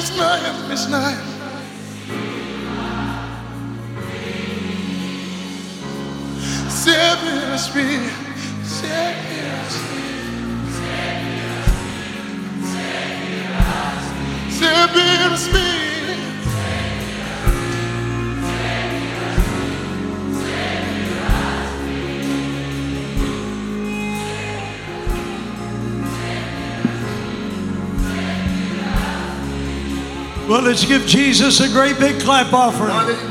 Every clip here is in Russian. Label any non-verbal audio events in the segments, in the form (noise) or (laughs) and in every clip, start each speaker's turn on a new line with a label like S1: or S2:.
S1: мы знаем, мы знаем. Север
S2: Well, let's give Jesus a great big clap offering.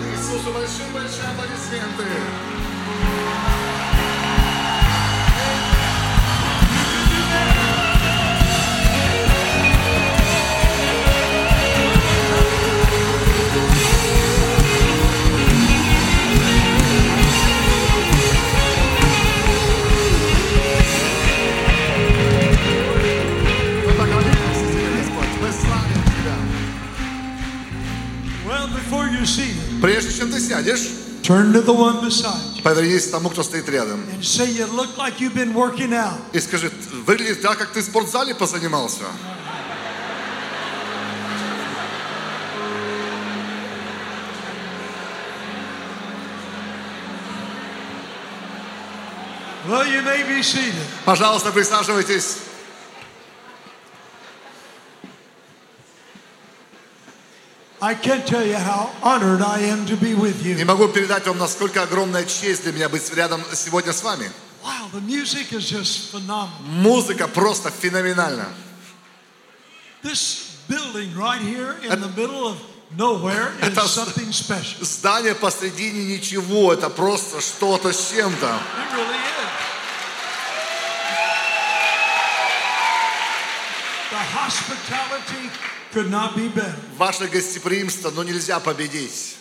S2: You
S1: Прежде чем ты сядешь,
S2: turn to the one beside you
S1: повернись к тому, кто стоит рядом.
S2: and say you look like you've been working out.
S1: И скажи, выглядит так, как ты в спортзале позанимался.
S2: Well, you may be seated.
S1: Пожалуйста, присаживайтесь.
S2: I can't tell you how honored I am to be with
S1: Не могу передать вам, насколько огромная честь для меня быть рядом сегодня с вами.
S2: Wow, the music is just phenomenal.
S1: Музыка просто феноменальна.
S2: This building right here in the middle of nowhere is
S1: Это-
S2: something special.
S1: Здание посредине ничего, это просто что-то с чем-то.
S2: It really is. The hospitality could not be better.
S1: Ваше гостеприимство, но нельзя победить.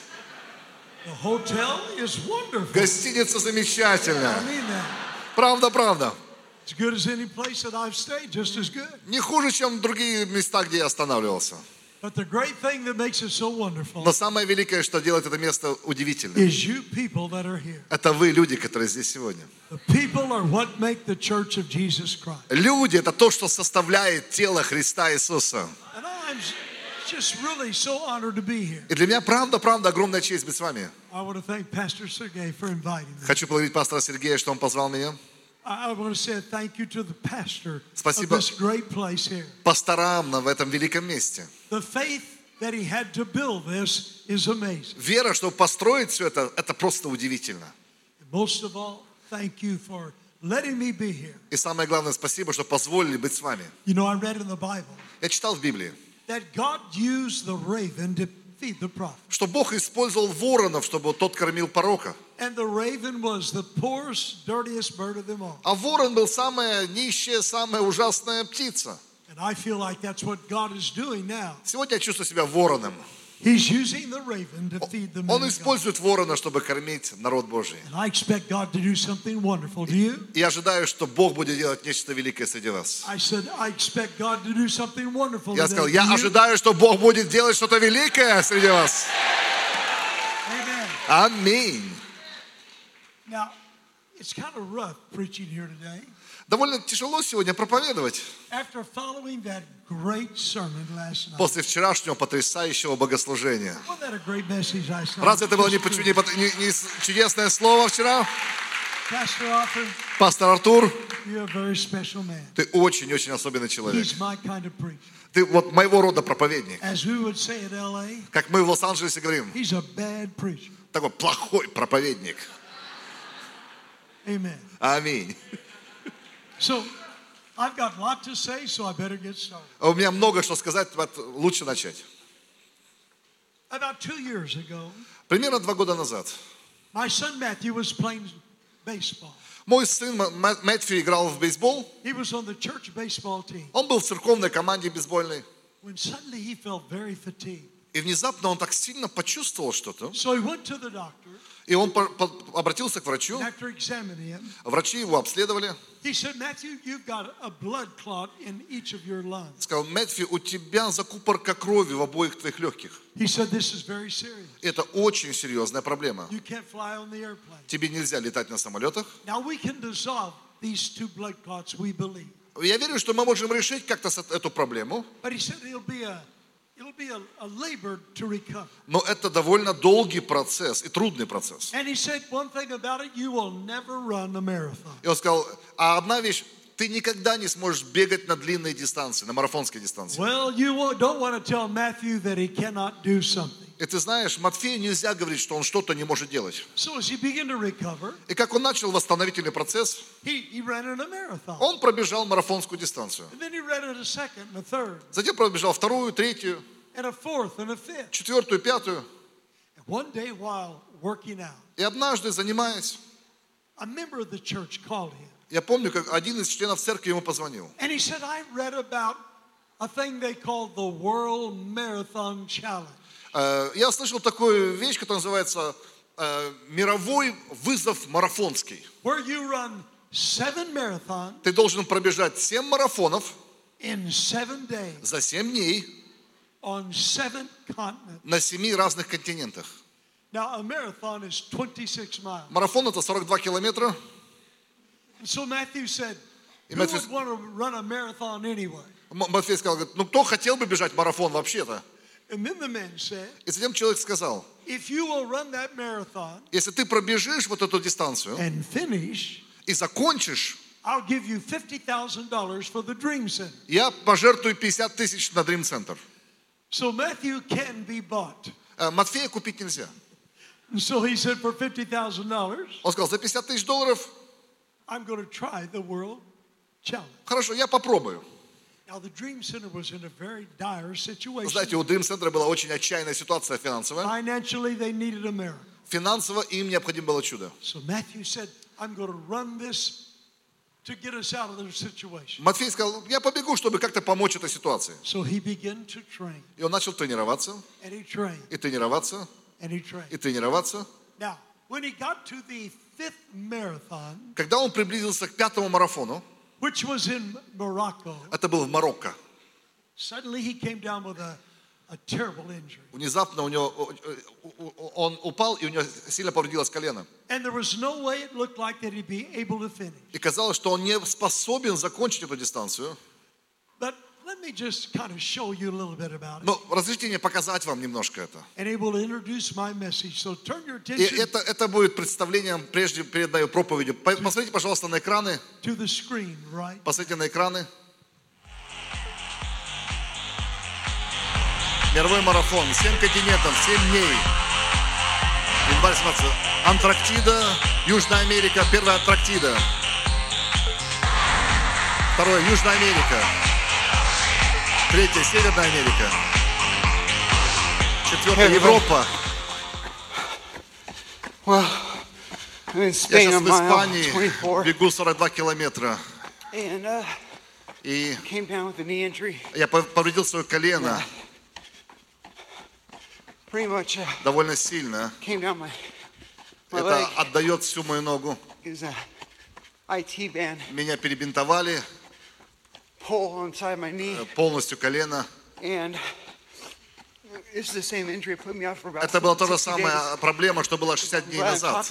S2: The hotel is wonderful.
S1: Гостиница
S2: I
S1: замечательная.
S2: mean that.
S1: Правда, правда.
S2: As good as any place that I've stayed, just as good.
S1: Не хуже, чем другие места, где я останавливался.
S2: But the great thing that makes it so wonderful
S1: Но самое великое, что делает это место удивительным,
S2: is you people that are here.
S1: это вы, люди, которые здесь сегодня.
S2: The people are what make the church of Jesus Christ.
S1: Люди – это то, что составляет тело Христа Иисуса.
S2: Really so.
S1: И для меня правда, правда огромная честь быть с вами.
S2: I want to thank Pastor Sergey for inviting me.
S1: Хочу благодарить пастора Сергея, что он позвал меня.
S2: I I want to say thank you to the pastor
S1: Спасибо.
S2: of this great place here.
S1: Пасторам в этом великом месте.
S2: The faith that he had to build this is amazing.
S1: Вера, чтобы построить все это, это просто удивительно. И самое главное, спасибо, что позволили быть с вами. Я читал в Библии, что Бог использовал воронов, чтобы тот кормил порока. А ворон был самая нищая, самая ужасная птица. Сегодня я чувствую себя вороном.
S2: He's using the raven to feed the men
S1: Он использует ворона, чтобы кормить народ Божий. И я ожидаю, что Бог будет делать нечто великое среди вас. Я сказал, я ожидаю, что Бог будет делать что-то великое среди вас. Аминь.
S2: It's kind of rough preaching here today.
S1: Довольно тяжело сегодня проповедовать после вчерашнего потрясающего богослужения. Разве это было не, не не- чудесное слово вчера? Пастор Артур, ты очень-очень особенный человек. Ты вот моего рода проповедник. Как мы в Лос-Анджелесе говорим, такой плохой проповедник. Аминь.
S2: So, I've got a lot to say, so I better get started.
S1: У меня много что сказать, лучше начать.
S2: About two years ago,
S1: Примерно два года назад
S2: my son Matthew was playing baseball.
S1: мой сын Мэтфи играл в бейсбол.
S2: He was on the church baseball team
S1: Он был в церковной команде бейсбольной.
S2: when suddenly he felt very fatigued.
S1: И внезапно он так сильно почувствовал что-то.
S2: So he went to the doctor,
S1: И он обратился к врачу.
S2: and after examining him,
S1: Врачи его обследовали.
S2: He said, Matthew, you've got a blood clot in each of your lungs.
S1: Сказал, Мэтфи, у тебя закупорка крови в обоих твоих легких.
S2: He said, This is very serious.
S1: Это очень серьезная проблема.
S2: You can't fly on the airplane.
S1: Тебе нельзя летать на самолетах.
S2: Now we can dissolve these two blood clots, we believe.
S1: Я верю, что мы можем решить как-то эту проблему.
S2: But he said it'll be a it'll be a, a labor to recover.
S1: Но это довольно долгий процесс и трудный процесс.
S2: And he said one thing about it, you will never run a marathon.
S1: И он сказал, а одна вещь, ты никогда не сможешь бегать на длинные дистанции, на марафонские дистанции.
S2: Well, you wa- don't want to tell Matthew that he cannot do something.
S1: И ты знаешь, Матфею нельзя говорить, что он что-то не может делать.
S2: So recover,
S1: И как он начал восстановительный процесс,
S2: he, he
S1: он пробежал марафонскую дистанцию.
S2: Second
S1: Затем пробежал вторую, третью,
S2: fourth
S1: четвертую, пятую.
S2: Out,
S1: И однажды, занимаясь, я помню, как один из членов церкви ему позвонил.
S2: Said, a thing they called the World Marathon Challenge.
S1: Э, Я слышал такую вещь, которая называется э, мировой вызов марафонский. Ты должен пробежать 7 марафонов за 7 дней на 7 разных континентах.
S2: Now, a marathon is 26 miles.
S1: Марафон это 42 километра. И Матфей- сказал, ну кто хотел бы бежать марафон вообще-то?
S2: And then the man said,
S1: И затем человек сказал, если ты пробежишь вот эту дистанцию и закончишь,
S2: I'll give you $50,000 for the Dream Center.
S1: я пожертвую 50 тысяч на Dream Center.
S2: So Matthew can be bought.
S1: Э, Матфея купить нельзя.
S2: And so he said, For $50,000,
S1: Он сказал, за 50 тысяч долларов,
S2: I'm going to try the World Challenge.
S1: хорошо, я попробую. Знаете, у Dream Center была очень отчаянная ситуация финансовая. Финансово им необходимо было чудо. Матфей сказал, я побегу, чтобы как-то помочь этой ситуации. И он начал тренироваться, и тренироваться, и тренироваться. Когда он приблизился к пятому марафону,
S2: which was in Morocco,
S1: это был в Марокко,
S2: suddenly he came down with a, a terrible injury.
S1: внезапно у него, он упал, и у него сильно повредилось колено.
S2: And there was no way it looked like that he'd be able to finish.
S1: И казалось, что он не способен закончить эту дистанцию. Но разрешите мне показать вам немножко это. И это, это будет представлением прежде перед моей проповедью. По- Посмотрите, пожалуйста, на экраны. Посмотрите на экраны. Мировой марафон. 7 континентов, 7 дней. Январь 17. Антарктида, Южная Америка, первая Антарктида. Второе, Южная Америка. Третье, Северная Америка. Четвертое,
S3: Hey,
S1: Европа.
S3: Well, in
S1: Я сейчас в Испании
S3: 24
S1: бегу 42 километра.
S3: and uh,
S1: И я пов- повредил свое колено
S3: much uh,
S1: довольно сильно.
S3: my my
S1: Это отдает всю мою ногу. Меня перебинтовали
S3: my knee,
S1: э, полностью колено.
S3: and
S1: Это была та же
S3: 60 days.
S1: самая проблема, что была 60 дней назад.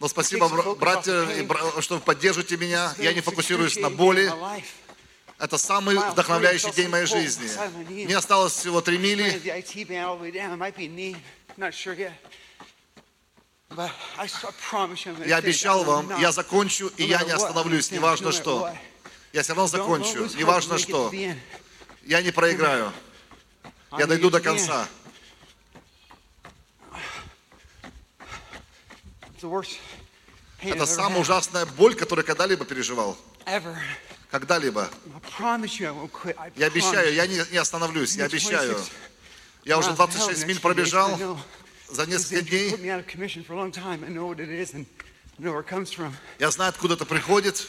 S1: Но спасибо, бра- братья, что вы поддержите меня. Я не фокусируюсь на боли. Это самый вдохновляющий день моей жизни. Мне осталось всего 3 мили. Я обещал вам, я закончу, и я не остановлюсь, неважно что. Я все равно закончу, неважно что. Я не проиграю. Я дойду до конца. Это самая ужасная боль, которую когда-либо переживал. Когда-либо. Я обещаю, я не, не остановлюсь, я обещаю.
S3: 26
S1: Я уже
S3: miles to hell
S1: 26
S3: the
S1: миль пробежал за несколько дней. Я знаю, откуда это приходит.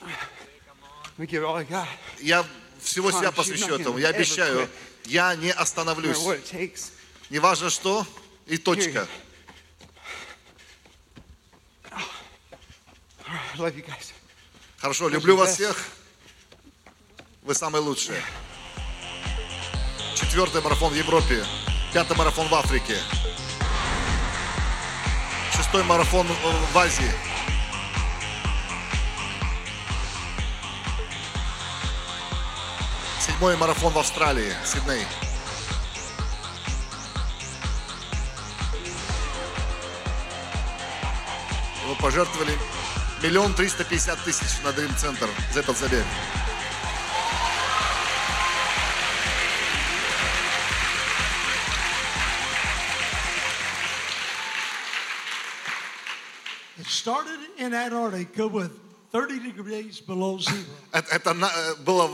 S3: We give it all I got.
S1: Я всего себя посвящу этому. Я обещаю, я не остановлюсь.
S3: takes.
S1: Неважно что, и точка. Хорошо, люблю вас всех. Вы самые лучшие. Четвертый марафон в Европе. Пятый марафон в Африке. Шестой марафон в Азии. Седьмой марафон в Австралии, Сидней. Вы пожертвовали миллион триста пятьдесят тысяч на Dream Центр за этот забег.
S2: Started in Antarctica with 30 degrees below zero.
S1: Это, это э, было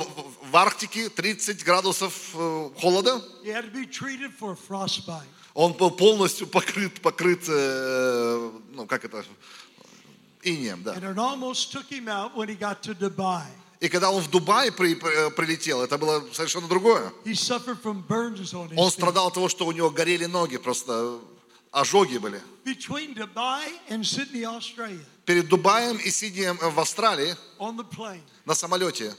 S1: в, Арктике 30 градусов э, холода. Он был полностью покрыт, покрыт, э, ну как это, инеем, да. И когда он в Дубай при- при- прилетел, это было совершенно другое. Он страдал от того, что у него горели ноги, просто ожоги были. Перед Дубаем и Сиднеем в Австралии на самолете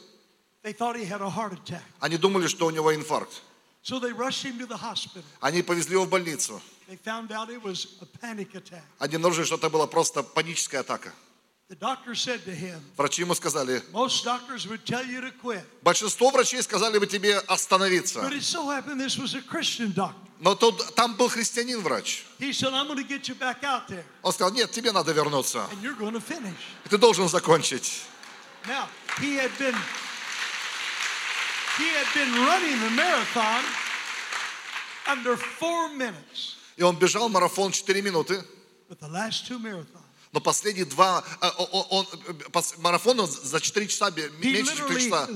S1: они думали, что у него инфаркт.
S2: So they rushed him to the hospital.
S1: Они повезли его в больницу.
S2: They found out it was a panic attack.
S1: Они обнаружили, что это была просто паническая атака.
S2: The doctor said to him,
S1: Врачи ему сказали,
S2: Most doctors would tell you to quit.
S1: большинство врачей сказали бы тебе остановиться.
S2: But it so happened this was a Christian doctor.
S1: Но тут, там был христианин-врач.
S2: He said, I'm going to get you back out there
S1: Он сказал, нет, тебе надо вернуться.
S2: and you're going to finish.
S1: Ты должен закончить.
S2: Now, he had been he had been running the marathon under four minutes,
S1: И он бежал марафон 4 минуты.
S2: but the last two marathons,
S1: Но последние два, э, он, э, пос- марафон он за 4 часа, меньше 4
S2: literally
S1: часа.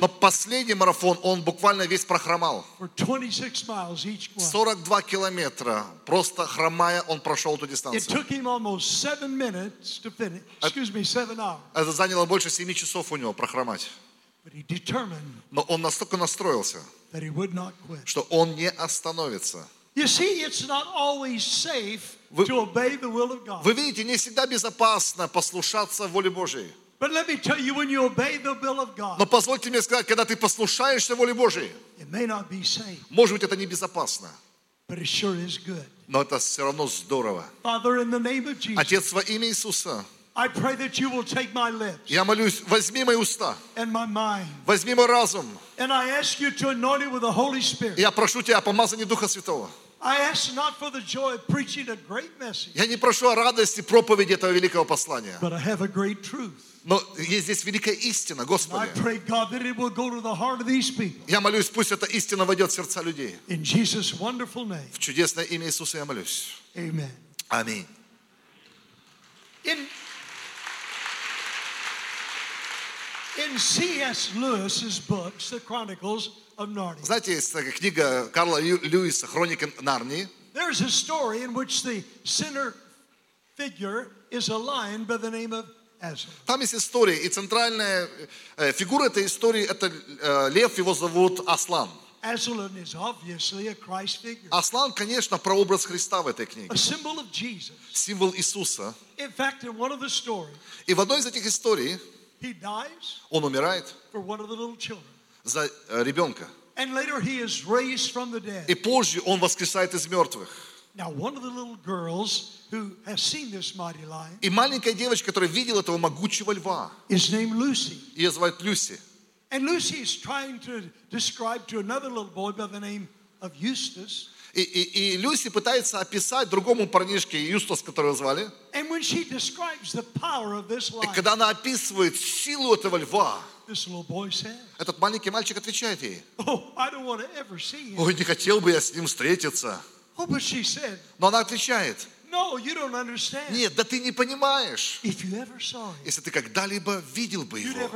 S1: Но последний марафон он буквально весь прохромал.
S2: for 26 miles each one.
S1: 42 километра, просто хромая, он прошел эту дистанцию.
S2: hours.
S1: Это заняло больше 7 часов у него прохромать. Но он настолько настроился, что он не остановится. Вы-. Вы видите, не всегда безопасно послушаться воле Божьей. Но позвольте мне сказать, когда ты послушаешься воле Божьей, может быть, это небезопасно, но это все равно здорово. Отец, во имя Иисуса,
S2: I pray that you will take my lips
S1: я молюсь, возьми мои уста,
S2: and my mind,
S1: возьми мой разум.
S2: and I ask you to anoint it with the Holy Spirit.
S1: Я прошу Тебя о помазании Духа Святого.
S2: I ask not for the joy of preaching a great message,
S1: Я не прошу о радости проповеди этого великого послания.
S2: but I have a great truth.
S1: Но есть здесь великая истина,
S2: I
S1: Господи.
S2: pray, God, that it will go to the heart of these people.
S1: Я молюсь, пусть эта истина войдет в сердца людей.
S2: In Jesus' wonderful name,
S1: В чудесное имя Иисуса я молюсь.
S2: amen.
S1: Аминь.
S2: In, in C.S. Lewis's books, The Chronicles of Narnia,
S1: Знаете, есть книга Карла Лью- Льюиса «Хроники Нарнии».
S2: there's a story in which the center figure is a lion by the name of Aslan.
S1: Там есть история, и центральная э, фигура этой истории – это э, лев, его зовут Аслан.
S2: Aslan is obviously a Christ figure,
S1: Аслан, конечно, прообраз Христа в этой книге,
S2: a symbol of Jesus.
S1: символ Иисуса.
S2: In fact, in one of the stories,
S1: И в одной из этих историй он умирает
S2: for one of the little children.
S1: за э, ребенка.
S2: And later he is raised from the dead.
S1: И позже он воскресает из мертвых.
S2: Now, one of the little girls who has seen this mighty lion
S1: И маленькая девочка, которая видела этого могучего льва,
S2: is named Lucy.
S1: ее зовут Люси.
S2: And Lucy is trying to describe to another little boy by the name of Eustace.
S1: И, и- и Люси пытается описать другому парнишке, Юстас, которого звали, и когда она описывает силу этого льва, этот маленький мальчик отвечает ей,
S2: Oh,
S1: ой, не хотел бы я с ним встретиться.
S2: Oh,
S1: Но она отвечает, нет, да ты не понимаешь. Если ты когда-либо видел бы его,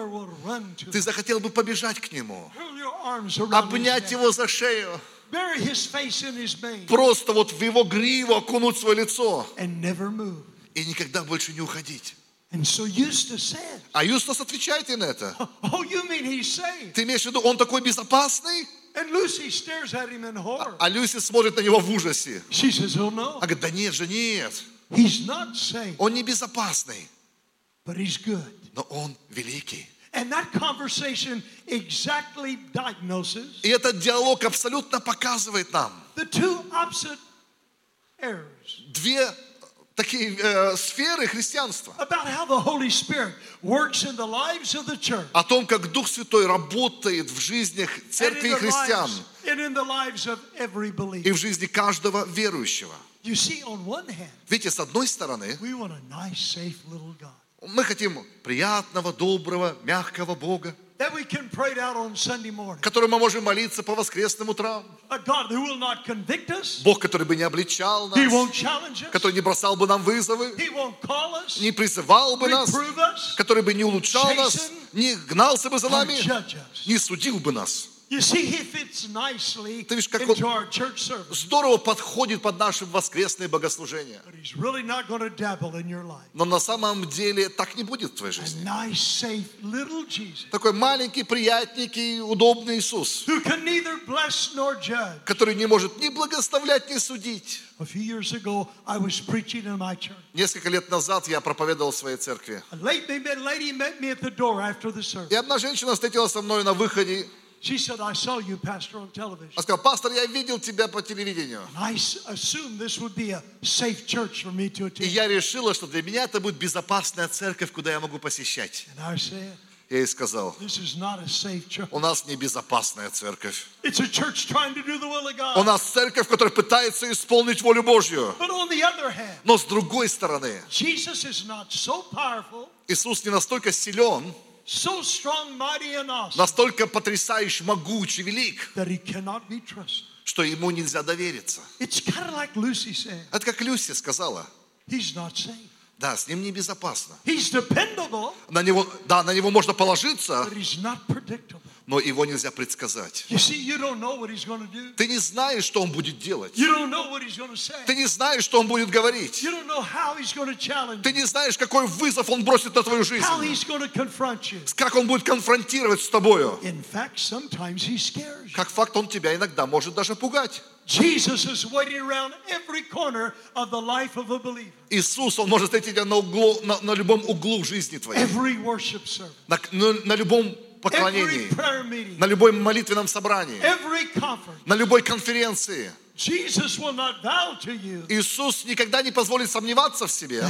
S1: ты захотел бы побежать к нему, обнять его за шею, просто вот в его гриву окунуть свое лицо и никогда больше не уходить. А Юстас отвечает ей на это. (laughs)
S2: Oh, you mean he's safe?
S1: Ты имеешь в виду, он такой безопасный?
S2: Horror.
S1: А Люси смотрит на него в ужасе.
S2: Oh,
S1: Она говорит, да нет же, нет.
S2: he's not safe,
S1: Он не безопасный, но он великий.
S2: And that conversation exactly diagnoses
S1: И этот диалог абсолютно показывает нам
S2: the two opposite errors.
S1: две такие э, сферы христианства.
S2: about how the Holy Spirit works in the lives of the church
S1: О том, как Дух Святой работает в жизнях церкви и христиан и в жизни каждого верующего. Видите, с одной стороны, мы хотим приятного, доброго, мягкого Бога, которому мы можем молиться по воскресным утрам. Бог, который бы не обличал нас, который не бросал бы нам вызовы, не призывал бы нас, который бы не улучшал нас, не гнался бы за нами, не судил бы нас.
S2: You see, He fits nicely
S1: Ты видишь, как он-. Здорово подходит под наши воскресные богослужения.
S2: But He's really not going to dabble in your life.
S1: Но на самом деле так не будет в твоей жизни. Такой маленький, приятненький, удобный Иисус, который не может ни благословлять, ни судить. Несколько лет назад я проповедовал в своей церкви. И одна женщина встретилась со мной на выходе.
S2: She said, I saw you, Pastor, on television.
S1: Она сказала, пастор, я видел тебя по телевидению.
S2: I s- assumed this would be a safe church for me to
S1: И я решила, что для меня это будет безопасная церковь, куда я могу посещать.
S2: And I said,
S1: Я ей сказал,
S2: This is not a safe church.
S1: у нас не безопасная церковь.
S2: It's a church trying to do the will of
S1: У
S2: God.
S1: нас церковь, которая пытается исполнить волю Божью.
S2: But on the other hand,
S1: Но с другой стороны,
S2: Jesus is not so powerful,
S1: Иисус не настолько силен, настолько потрясающий, могучий, велик, что ему нельзя довериться. Это как Люси сказала. Да, с ним небезопасно. На него, да, на него можно положиться, но его нельзя предсказать. Ты не знаешь, что он будет делать. Ты не знаешь, что он будет говорить. Ты не знаешь, какой вызов он бросит на твою жизнь. Как он будет конфронтировать с тобою. Как факт, он тебя иногда может даже пугать. Иисус, Он может встретить тебя на, углу, на, на любом углу жизни твоей, на, на- на любом поклонении, на любом молитвенном собрании, на любой конференции. Иисус никогда не позволит сомневаться в себе.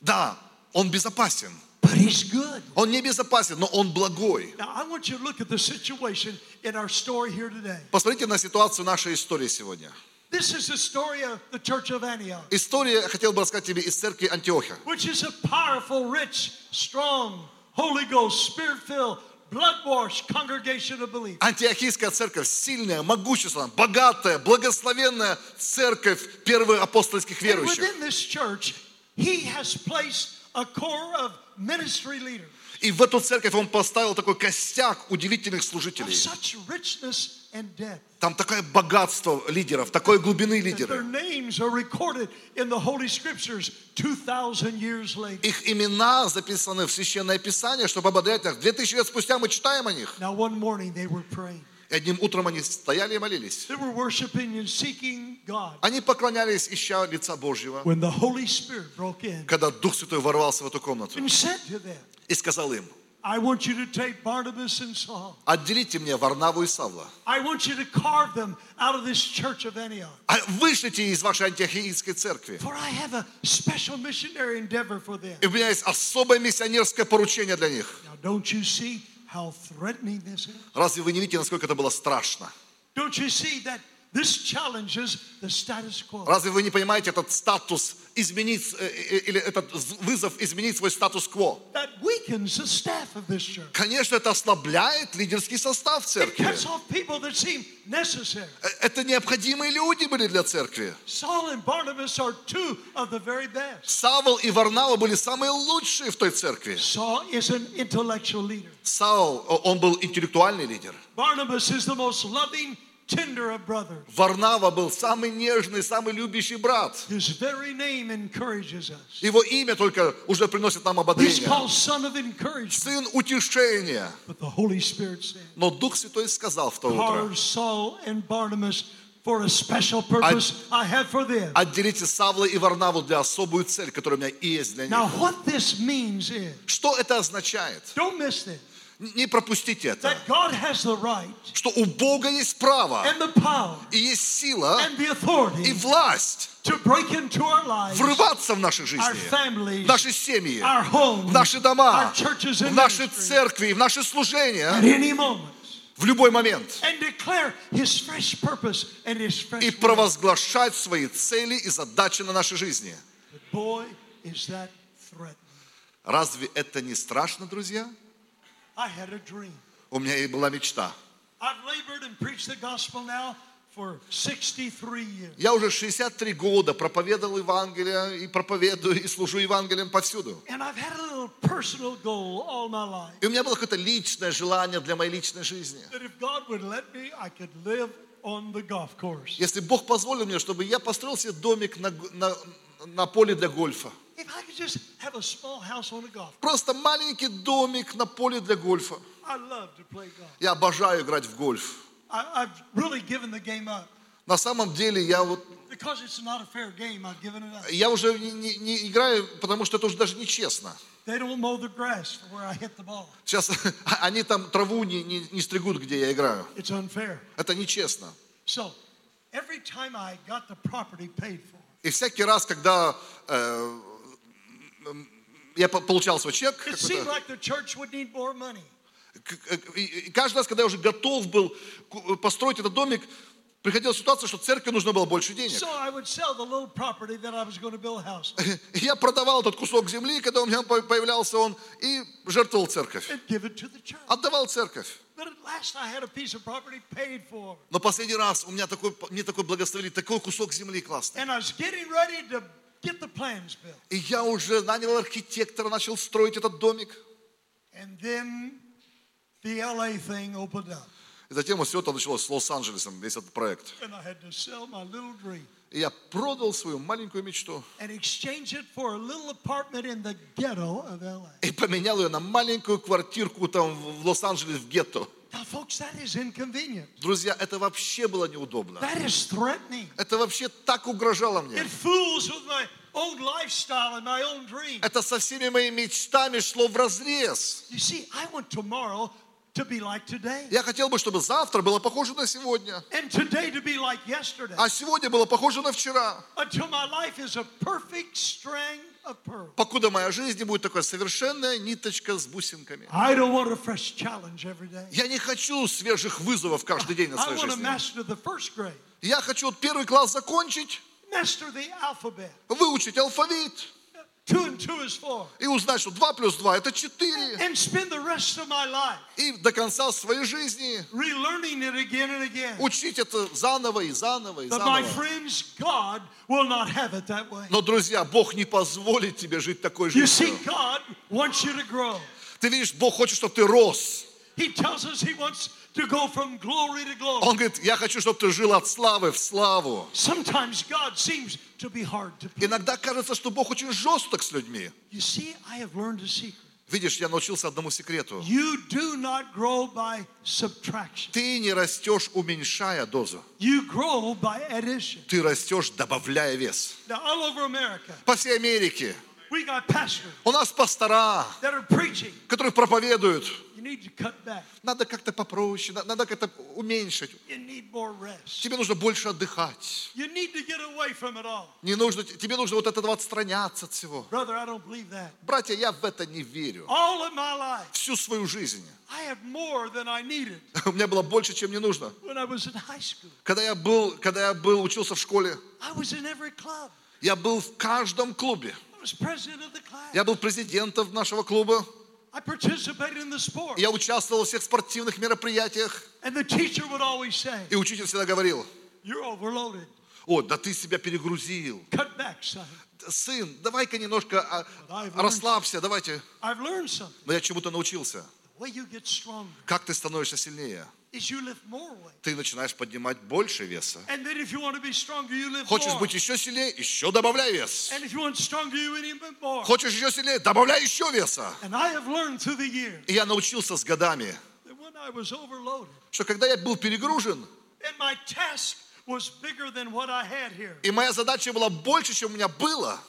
S1: Да, Он безопасен. Он не безопасен, но Он благой. Посмотрите на ситуацию нашей истории сегодня.
S2: This is the story of the church of Antioch,
S1: История, хотел бы рассказать тебе, из церкви Антиохия.
S2: which is a powerful, rich, strong, Holy Ghost, Spirit filled, blood washed congregation of believers.
S1: Антиохийская церковь сильная, могущественная, богатая, благословенная церковь первых апостольских
S2: And
S1: верующих.
S2: within this church, he has placed a core of ministry leaders
S1: И в эту церковь он поставил такой костяк удивительных
S2: of
S1: служителей.
S2: such richness and
S1: Там такое богатство лидеров, такой глубины
S2: that their
S1: лидеры.
S2: names are recorded in the Holy Scriptures 2,000 years later.
S1: Их имена записаны в Священное Писание, чтобы ободрять нас. Две тысячи лет спустя мы читаем о них. И одним утром они стояли и молились.
S2: They were worshiping and seeking God
S1: Они поклонялись, ища лица Божьего, когда Дух Святой ворвался в эту комнату и сказал им, Отделите мне Варнаву и Савла. А Вышлите из вашей антиохийской церкви. И у меня есть особое миссионерское поручение для них. Разве вы не видите, насколько это было страшно? Разве вы не понимаете этот статус изменить, э, э, или этот вызов изменить свой статус-кво? Конечно, это ослабляет лидерский состав церкви. Э, Это необходимые люди были для церкви. Савол и Варнава были самые лучшие в той церкви. Саул, он был интеллектуальный лидер.
S2: Barnabas is the most loving.
S1: Варнава был самый нежный, самый любящий брат. Его имя только уже приносит нам
S2: He's
S1: ободрение.
S2: called son of encouragement.
S1: Сын утешения.
S2: But the Holy Spirit said,
S1: Но Дух Святой сказал в то утро,
S2: carve Saul and Barnabas for a special purpose I have for them.
S1: отделите Савла и Варнаву для особую цель, которая у меня есть для
S2: Now,
S1: них.
S2: what this means is,
S1: Что это означает?
S2: don't miss this.
S1: Не пропустите это.
S2: right
S1: Что у Бога есть право,
S2: power
S1: и есть сила, и власть
S2: lives,
S1: врываться в наши жизни,
S2: families,
S1: в наши семьи, в наши дома, в наши церкви, в наши служения в любой момент. И провозглашать свои цели и задачи на нашей жизни. Разве это не страшно, друзья?
S2: I had a dream.
S1: У меня и была мечта.
S2: I've labored and preached the gospel now for 63 years.
S1: Я уже 63 года проповедовал Евангелие и проповедую и служу Евангелием повсюду.
S2: And I've had a little personal goal all my life
S1: И у меня было какое-то личное желание для моей личной жизни.
S2: that if God would let me, I could live on the golf course.
S1: Если Бог позволил мне, чтобы я построил себе домик на, на, на поле для гольфа. Просто маленький домик на поле для гольфа. Я обожаю играть в гольф. На самом деле я вот
S2: Because it's not a fair game, I've given it up.
S1: я уже не, не- не играю, потому что это уже даже нечестно.
S2: They don't mow the grass for where I hit the ball.
S1: Сейчас они там траву не, не, не стригут, где я играю.
S2: It's unfair.
S1: Это нечестно.
S2: So, every time I got the property paid for,
S1: И всякий раз, когда э, я по- получал свой чек,
S2: like
S1: каждый раз, когда я уже готов был ку- построить этот домик, приходила ситуация, что церкви нужно было больше денег.
S2: So (laughs)
S1: Я продавал этот кусок земли, когда у меня по- появлялся он, и жертвовал церковь. Отдавал церковь. Но последний раз у меня такой, мне такой благословили, такой кусок земли классный. И я уже нанял архитектора, начал строить этот домик.
S2: And then the LA thing opened up.
S1: И затем вот все это началось с Лос-Анджелесом, весь этот проект.
S2: And I had to sell my little dream
S1: И я продал свою маленькую мечту и поменял ее на маленькую квартирку там в в Лос-Анджелес, в гетто. Друзья, это вообще было неудобно. Это вообще так угрожало мне. Это со всеми моими мечтами шло в разрез. Я хотел бы, чтобы завтра было похоже на сегодня,
S2: and today to be like yesterday,
S1: а сегодня было похоже на вчера. Покуда моя жизнь не будет такая совершенная ниточка с бусинками. Я не хочу свежих вызовов каждый день на своей жизни. Я хочу первый класс закончить, выучить алфавит и узнать, что 2 плюс 2 это 4.
S2: And spend the rest of my life
S1: И до конца своей жизни
S2: relearning it again and again.
S1: учить это заново и заново и
S2: But my
S1: заново.
S2: friends, God will not have it that way.
S1: Но, друзья, Бог не позволит тебе жить такой
S2: You see,
S1: жизнью.
S2: God wants you to grow.
S1: Ты видишь, Бог хочет, чтобы ты рос.
S2: He tells us He wants to go from glory to glory.
S1: Он говорит, я хочу, чтобы ты жил от славы в славу.
S2: Sometimes God seems to be hard to please.
S1: Иногда кажется, что Бог очень жесток с людьми.
S2: You see, I have learned a secret.
S1: Видишь, я научился одному секрету.
S2: You do not grow by subtraction.
S1: Ты не растешь, уменьшая дозу.
S2: You grow by addition.
S1: Ты растешь, добавляя вес.
S2: Now, all over America,
S1: По всей Америке у нас пастора, которые проповедуют. Надо как-то попроще, на- надо как-то уменьшить. Тебе нужно больше отдыхать. Не нужно, тебе нужно вот от этого отстраняться от всего. Братья, я в это не верю. Всю свою жизнь. (laughs) У меня было больше, чем мне нужно. Когда я был, когда я был, учился в школе, я был в каждом клубе. Я был президентом нашего клуба. Я участвовал во всех спортивных мероприятиях. И учитель всегда говорил, о, да ты себя перегрузил. Сын, давай-ка немножко а, расслабься, давайте. Но я чему-то научился. Как ты становишься сильнее? Ты начинаешь поднимать больше веса. Хочешь быть еще сильнее? Еще добавляй вес. Хочешь еще сильнее? Добавляй еще веса. И я научился с годами, что когда я был перегружен, и моя задача была больше, чем у меня было,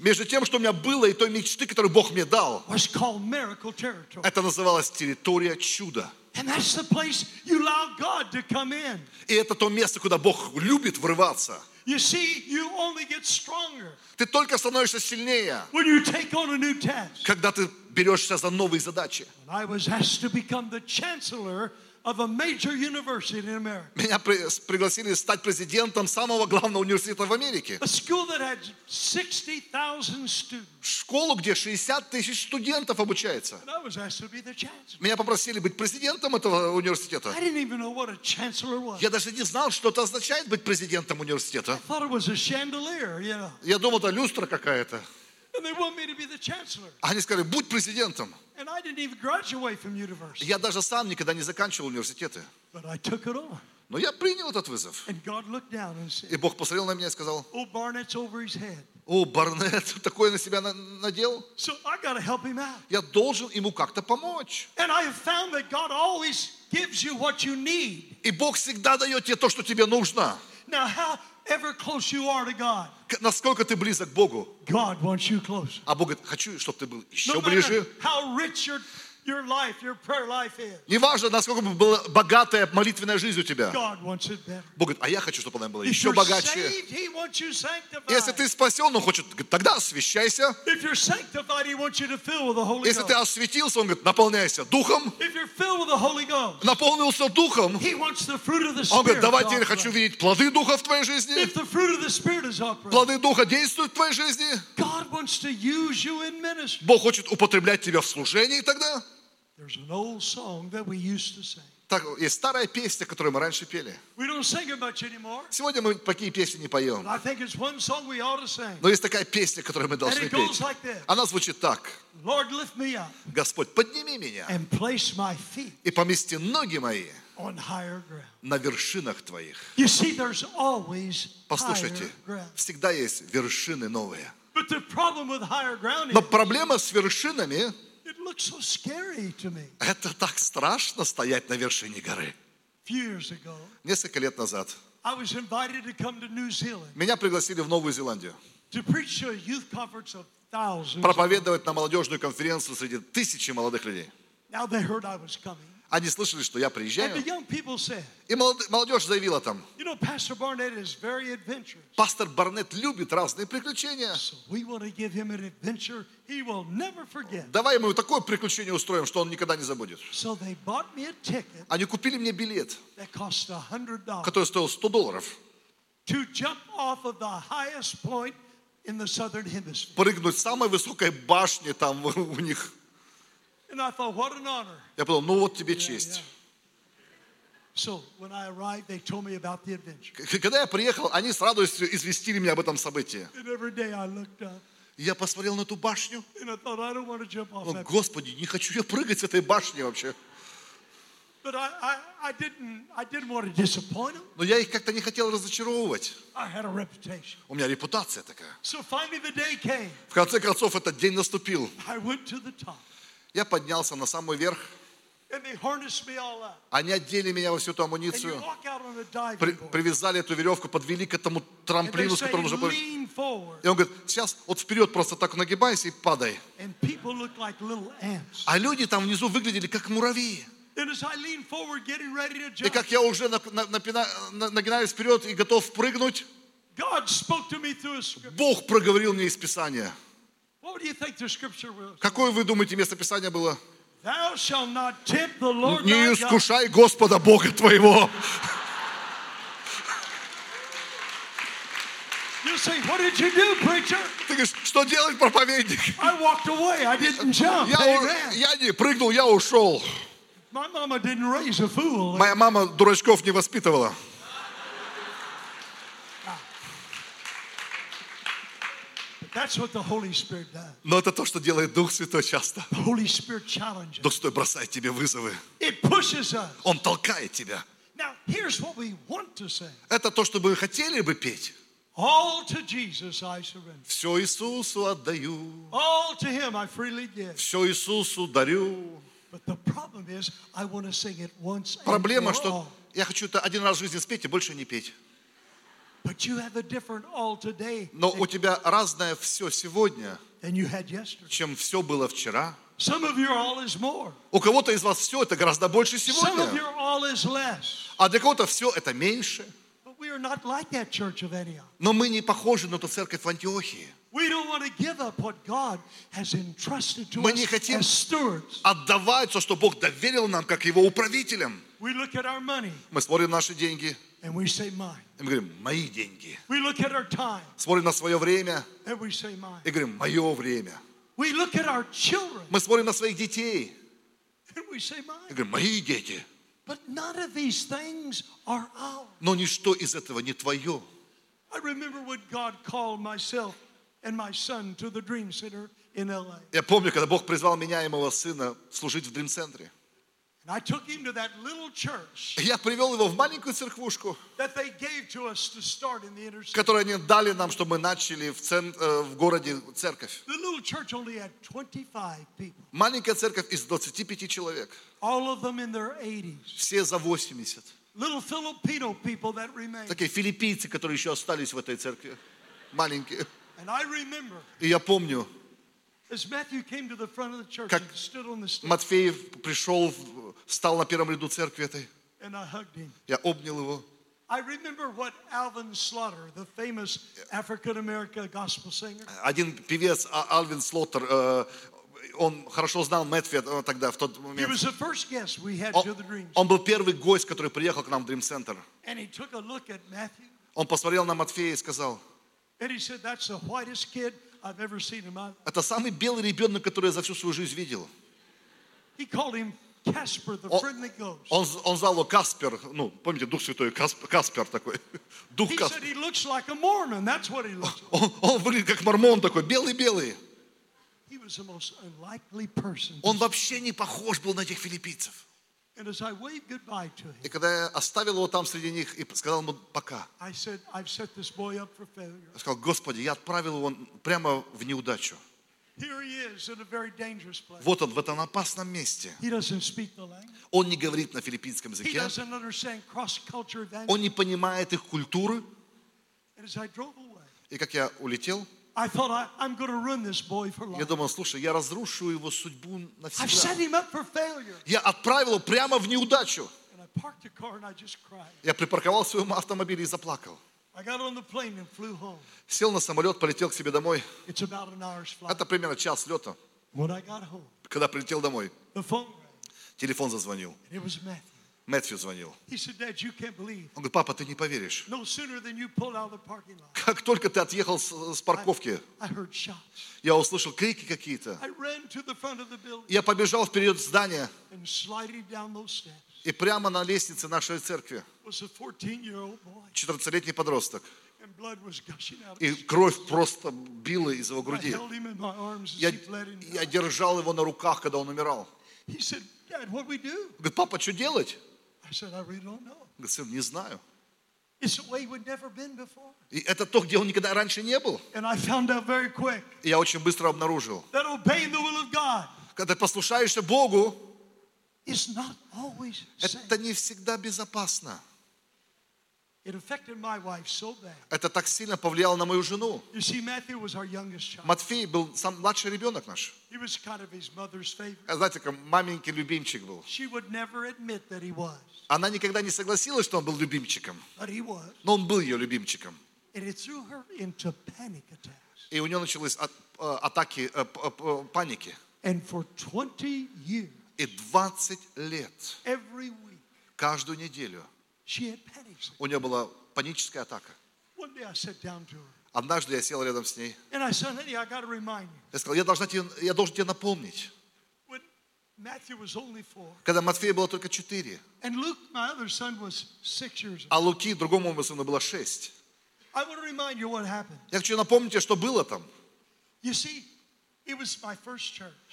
S1: между тем, что у меня было, и той мечты, которую Бог мне дал.
S2: was called miracle territory.
S1: Это называлось территория чуда.
S2: And that's the place you allow God to come in.
S1: И это то место, куда Бог любит врываться.
S2: You see, you only get stronger
S1: Ты только становишься сильнее,
S2: when you take on a new task.
S1: когда ты берешься за новые задачи.
S2: And I was asked to become the chancellor
S1: Меня при- пригласили стать президентом самого главного университета в Америке.
S2: A school that had 60,000 students.
S1: Школу, где 60 тысяч студентов обучается. Меня попросили быть президентом этого университета. Я даже не знал, что это означает быть президентом университета. Я думал, это люстра какая-то. Они сказали, будь президентом. Я даже сам никогда не заканчивал университеты. Но я принял этот вызов. И Бог посмотрел на меня и сказал, о, Барнет (laughs) такое на себя на- надел. Я должен ему как-то помочь. И Бог всегда дает тебе то, что тебе нужно.
S2: However close you are to God,
S1: Насколько ты близок к Богу.
S2: God wants you.
S1: А Бог говорит, хочу, чтобы ты был еще
S2: No
S1: ближе.
S2: how rich your, your life, your prayer life is,
S1: Неважно, насколько бы была богатая молитвенная жизнь у тебя. Бог говорит, а я хочу, чтобы она была еще богаче. Если ты спасен, он хочет, говорит, тогда освящайся. Если ты осветился, он говорит, наполняйся духом. Наполнился духом. Он говорит, давай теперь хочу видеть плоды духа в твоей жизни. Плоды духа действуют в твоей жизни. Бог хочет употреблять тебя в служении тогда.
S2: There's an old song that we used to sing.
S1: Так, есть старая песня, которую мы раньше пели.
S2: We don't sing it much anymore,
S1: Сегодня мы такие песни не поем.
S2: I think it's one song we ought to sing.
S1: Но есть такая песня, которую мы должны петь. Она звучит так.
S2: Lord, lift me up
S1: Господь, подними меня
S2: and place my feet
S1: и помести ноги мои
S2: on higher ground.
S1: на вершинах твоих.
S2: You see, there's always
S1: Послушайте,
S2: higher ground.
S1: всегда есть вершины новые.
S2: But the problem with higher ground
S1: Но проблема с вершинами, это так страшно стоять на вершине горы. Несколько лет назад меня пригласили в Новую Зеландию проповедовать на молодежную конференцию среди тысячи молодых людей. Они слышали, что я приезжаю, и молод- молодежь заявила там, пастор Барнетт любит разные приключения. Давай ему такое приключение устроим, что он никогда не забудет. Они купили мне билет,
S2: that cost $100
S1: который стоил 100 долларов, прыгнуть с самой высокой башни там (laughs) у них.
S2: And I thought, what an honor.
S1: Я подумал, ну вот тебе честь. Когда я приехал, они с радостью известили меня об этом событии. И я посмотрел на эту башню.
S2: that.
S1: Господи, не хочу я прыгать с этой башни вообще. Но я их как-то не хотел разочаровывать. У меня репутация такая. В конце концов, этот день наступил. Я поднялся на самый верх. Они одели меня во всю эту амуницию. при- привязали эту веревку, подвели к этому трамплину, с которым нужно было.
S2: lean forward.
S1: И он говорит, сейчас вот вперед просто так нагибайся и падай. А люди там внизу выглядели как муравьи. И как я уже нагинаюсь вперед и готов прыгнуть. Бог проговорил мне из Писания. Какое вы думаете место Писания было? Не искушай Господа Бога твоего. Ты говоришь, что делать, проповедник? Я, я не прыгнул, я ушел. Моя мама дурачков не воспитывала.
S2: That's what the Holy Spirit does.
S1: Но это то, что делает Дух Святой часто. Дух Святой бросает тебе вызовы. Он толкает тебя. Это то, что мы хотели бы петь. Все Иисусу отдаю, все Иисусу дарю. Проблема, что я хочу это один раз в жизни спеть и больше не петь. Но у тебя разное все сегодня, чем все было вчера. У кого-то из вас все это гораздо больше сегодня, а для кого-то все это меньше. Но мы не похожи на ту церковь в Антиохии. Мы не хотим. Отдавать то, что Бог доверил нам, как Его управителям.
S2: We look at our money
S1: Мы смотрим на наши деньги,
S2: and we say mine.
S1: и мы говорим, мои деньги.
S2: We look at our time
S1: Смотрим на свое время,
S2: and we say mine.
S1: и говорим, мое время.
S2: We look at our children
S1: Мы смотрим на своих детей,
S2: and we say
S1: и говорим, мои дети.
S2: But none of these things are ours.
S1: Но ничто из этого не твое.
S2: I remember when God called myself and my son to the Dream Center in LA.
S1: Я помню, когда Бог призвал меня и моего сына служить в Дрим-центре. Я привел его в маленькую церквушку, которую они дали нам, чтобы мы начали в, цен- э, в городе церковь.
S2: The little church only had 25 people,
S1: Маленькая церковь из 25 человек.
S2: all of them in their 80s.
S1: Все за 80.
S2: Little Filipino people that remained.
S1: Такие филиппийцы, которые еще остались в этой церкви. Маленькие. И я помню, Как Матфей пришел, встал на первом ряду церкви этой.
S2: and I hugged him.
S1: Я обнял его.
S2: I remember what Alvin Slaughter, the famous African American gospel singer,
S1: Один певец, А- Альвин Слоттер, э, он хорошо знал Мэтфи э, тогда, в тот
S2: he
S1: момент.
S2: was the first guest we had
S1: Он,
S2: to the Dreams.
S1: он был первый гость, который приехал к нам в
S2: at Matthew
S1: Он посмотрел на Матфея и сказал, это самый белый ребенок, который я за всю свою жизнь видел. Он, он, он звал его Каспер, ну, помните, Дух Святой, Касп- Каспер такой. (laughs) Дух Каспер. Он, он выглядит как мормон такой, белый-белый. Он вообще не похож был на этих филиппийцев. И когда я оставил его там среди них и сказал ему пока, я сказал, Господи, я отправил его прямо в неудачу. Вот он в этом опасном месте. Он не говорит на филиппинском языке. Он не понимает их культуры. И как я улетел, Я думал, слушай, я разрушу его судьбу навсегда. Я отправил его прямо в неудачу. Я припарковал свой автомобиль и заплакал. Сел на самолет, полетел к себе домой. Это примерно час лета. Когда прилетел домой, телефон зазвонил. Мэтью звонил. Он говорит, папа, ты не поверишь. Как только ты отъехал с, парковки, я услышал крики какие-то. Я побежал вперед здания и прямо на лестнице нашей церкви
S2: was a 14-year-old boy.
S1: 14-летний подросток. И кровь просто била из его груди. Я, я держал его на руках, когда он умирал. Говорит, папа, что делать?
S2: I said, I really don't know.
S1: Говорит, сын, не знаю.
S2: It's a way we'd never been before.
S1: И это то, где он никогда раньше не был.
S2: And I found out very quick
S1: И я очень быстро обнаружил.
S2: that obeying the will of God
S1: Когда послушаешься Богу,
S2: not always
S1: это не всегда безопасно.
S2: It affected my wife so bad.
S1: Это так сильно повлияло на мою жену.
S2: You see, Matthew was our youngest child.
S1: Матфей был сам младший ребенок наш.
S2: He was kind of his mother's favorite.
S1: Знаете, как маменький любимчик был.
S2: She would never admit that he was,
S1: Она никогда не согласилась, что он был любимчиком.
S2: but he was.
S1: Но он был ее любимчиком.
S2: And it threw her into panic attacks.
S1: И у нее начались атаки паники.
S2: And for 20 years,
S1: И 20 лет,
S2: every week,
S1: каждую неделю. У нее была паническая атака. Однажды я сел рядом с ней. Я сказал, я, должна тебе, я должен тебе напомнить. Когда Матфея было только 4,
S2: and Luke, my other son, was six years old,
S1: а Луки, другому моему сыну, было 6.
S2: I want to remind you what happened.
S1: Я хочу напомнить тебе, что было там.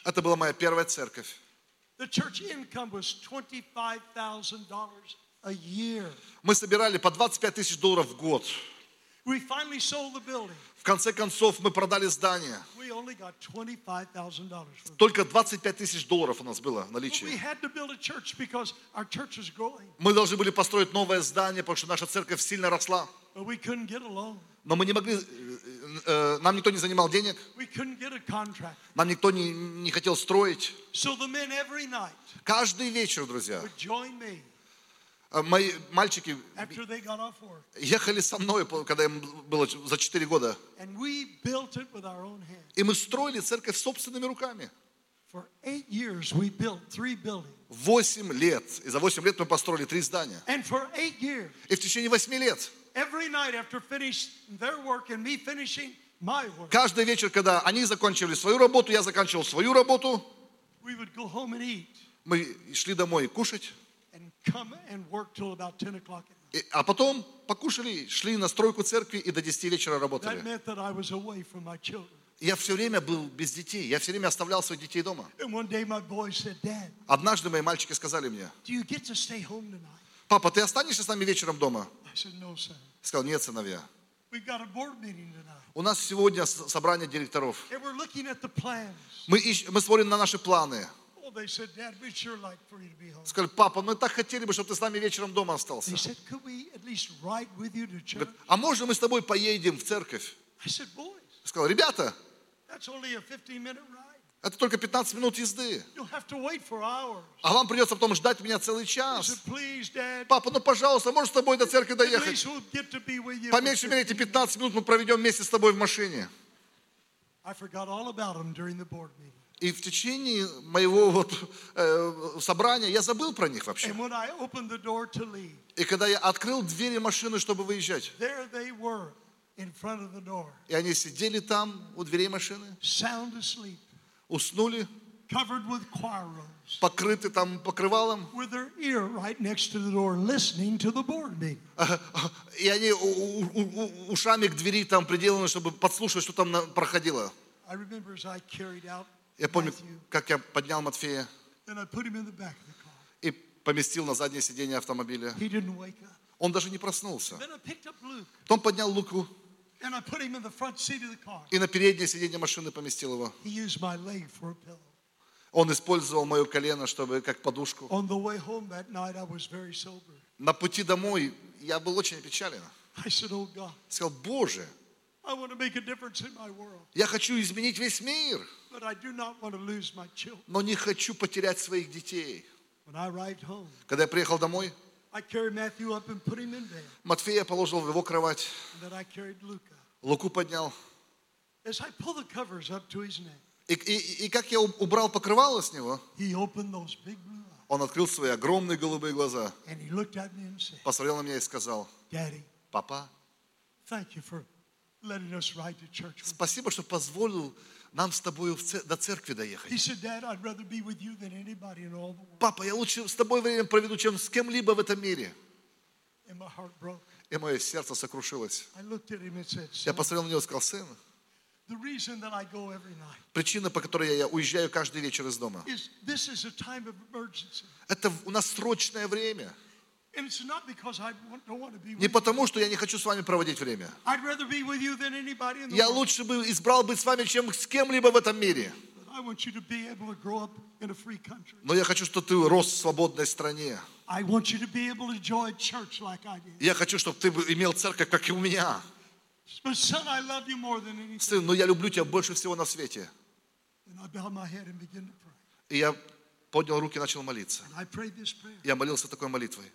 S1: Это была моя первая церковь.
S2: The church income was $25,000 a year.
S1: Мы собирали по 25 тысяч долларов в год. В конце концов, мы продали здание.
S2: We only got $25,000 for it.
S1: Только 25 тысяч долларов у нас было в наличии. Мы должны были построить новое здание, потому что наша церковь сильно росла. Но мы не могли, э, э, нам никто не занимал денег, нам никто не, не хотел строить. Каждый вечер, друзья,
S2: would join me
S1: э, мои мальчики ехали со мной, когда им было за 4 года. И мы строили церковь собственными руками. Восемь лет. И за 8 лет мы построили три здания. И в течение 8 лет, каждый вечер, когда они заканчивали свою работу, я заканчивал свою работу, мы шли домой кушать,
S2: and come and work till about 10 o'clock at night.
S1: и- а потом покушали, шли на стройку церкви и до 10 вечера работали. Я все время был без детей, я все время оставлял своих детей дома. Однажды мои мальчики сказали мне, папа, ты останешься с нами вечером дома? Я сказал, нет, сыновья. У нас сегодня собрание директоров. Мы, ищ- мы смотрим на наши планы. Сказали, папа, мы так хотели бы, чтобы ты с нами вечером дома остался. Говорит, а можно мы с тобой поедем в церковь? Сказал, ребята,
S2: that's only a 15-minute ride.
S1: это только 15 минут езды. А вам придется потом ждать меня целый час. Папа, ну пожалуйста, можешь с тобой до церкви доехать? По меньшей мере эти
S2: 15
S1: 15 минут мы проведем вместе с тобой в машине. И в течение моего вот, э, собрания я забыл про них вообще.
S2: Leave,
S1: И когда я открыл двери машины, чтобы выезжать,
S2: door,
S1: и они сидели там у дверей машины,
S2: asleep,
S1: уснули,
S2: robes,
S1: покрыты там покрывалом,
S2: right door,
S1: и они ушами к двери там приделаны, чтобы подслушать, что там проходило.
S2: I remember as I carried out
S1: Я помню, как я поднял Матфея и поместил на заднее сиденье автомобиля. Он даже не проснулся. Потом поднял Луку и на переднее сиденье машины поместил его. Он использовал мое колено, чтобы как подушку. На пути домой я был очень опечален.
S2: Oh
S1: Сказал, Боже, Я хочу изменить весь мир, но не хочу потерять своих детей. Когда я приехал домой. Матфея положил в его кровать. Луку поднял. И, и- и как я убрал покрывало с него, он открыл свои огромные голубые глаза, посмотрел на меня и сказал, папа,
S2: thank you for letting us ride to church. with you."
S1: спасибо, что позволил нам с тобой до церкви доехать.
S2: said, Dad, I'd rather be with you than anybody in all the world.
S1: Папа, я лучше с тобой время проведу, чем с кем-либо в этом мире. И мое сердце сокрушилось. Я посмотрел на него и сказал, сын, причина, по которой я уезжаю каждый вечер из дома, это у нас срочное время. Не потому, что я не хочу с вами проводить время. Я лучше бы избрал быть с вами, чем с кем-либо в этом мире. Но я хочу, чтобы ты рос в свободной стране. Я хочу, чтобы ты имел церковь, как и у меня. Сын, но я люблю тебя больше всего на свете. И я поднял руки и начал молиться. Я молился такой молитвой.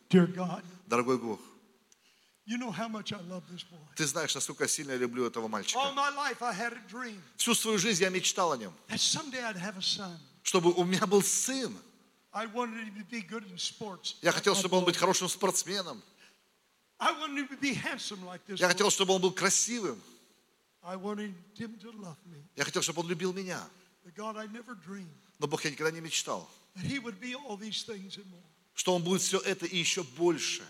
S1: Дорогой Бог, ты знаешь, насколько сильно я люблю этого мальчика. Всю свою жизнь я мечтал о нем. Чтобы у меня был сын. Я хотел, чтобы он быть хорошим спортсменом. Я хотел, чтобы он был красивым. Я хотел, чтобы он любил меня. Но Бог, я никогда не мечтал, что он будет все это и еще больше.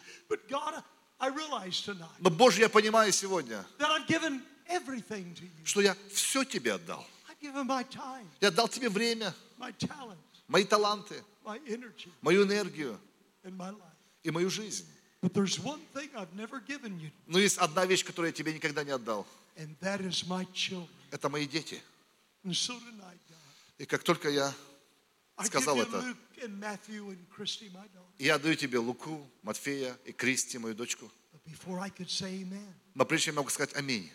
S1: Но, Боже, я понимаю сегодня, что я все тебе отдал. Я отдал тебе время, мои таланты, мою энергию и мою жизнь. Но есть одна вещь, которую я тебе никогда не отдал. Это мои дети. И как только я сказал это, я даю тебе Луку, Матфея и Кристи, мою дочку. Но прежде чем я могу сказать аминь,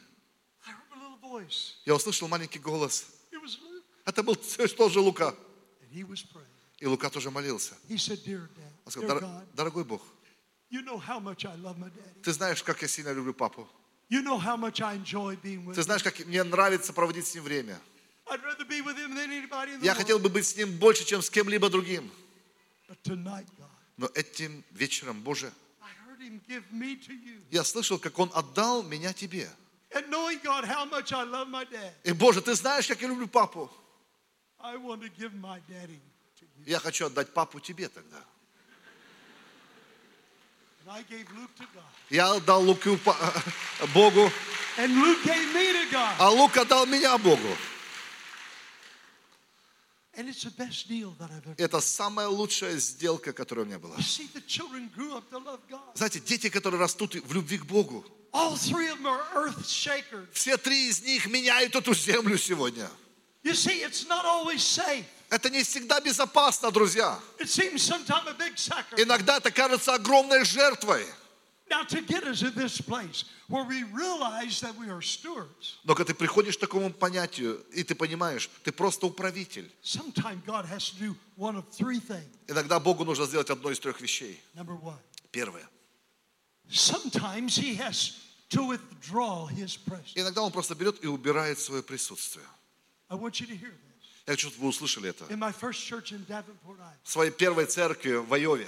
S1: я услышал маленький голос. Это был (laughs) тоже Лука. И Лука тоже молился. Он сказал,
S2: dear
S1: «Дор-
S2: God,
S1: дорогой Бог, ты знаешь, как я сильно люблю папу. Ты знаешь, как мне нравится проводить с ним время. Я хотел бы быть с ним больше, чем с кем-либо другим. Но этим вечером, Боже, я слышал, как он отдал меня тебе. И, Боже, ты знаешь, как я люблю папу. Я хочу отдать папу тебе тогда. Я отдал Луку (laughs) Богу, а Лук отдал меня Богу.
S2: And it's the best deal that I've ever
S1: Это самая лучшая сделка, которая у меня была. Знаете, дети, которые растут в любви к Богу, все три из них меняют эту землю сегодня. Это не всегда безопасно, друзья. Иногда это кажется огромной жертвой. Но когда ты приходишь к такому понятию, и ты понимаешь, ты просто управитель. Иногда Богу нужно сделать одно из трех вещей. Первое. Иногда Он просто берет и убирает свое присутствие. Я хочу, чтобы вы услышали это. В своей первой церкви в Айове.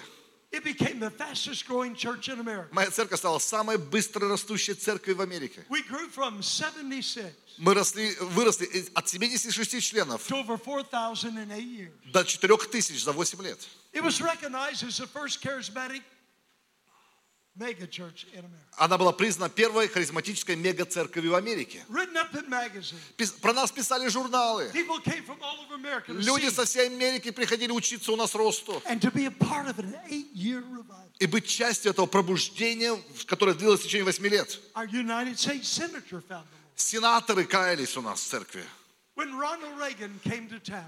S2: It became the fastest growing church in America.
S1: Моя церковь стала самой быстро растущей церковью в Америке.
S2: We grew from 76
S1: Мы росли, выросли от 76 членов
S2: to over 4,000 in eight years.
S1: до 4000 за 8 лет.
S2: It was recognized as the first charismatic mega church in America.
S1: Она была признана первой харизматической мега-церковью в Америке. Про нас писали журналы. Люди со всей Америки приходили учиться у нас росту. И быть частью этого пробуждения, которое длилось в течение 8 лет. Сенаторы каялись у нас в церкви.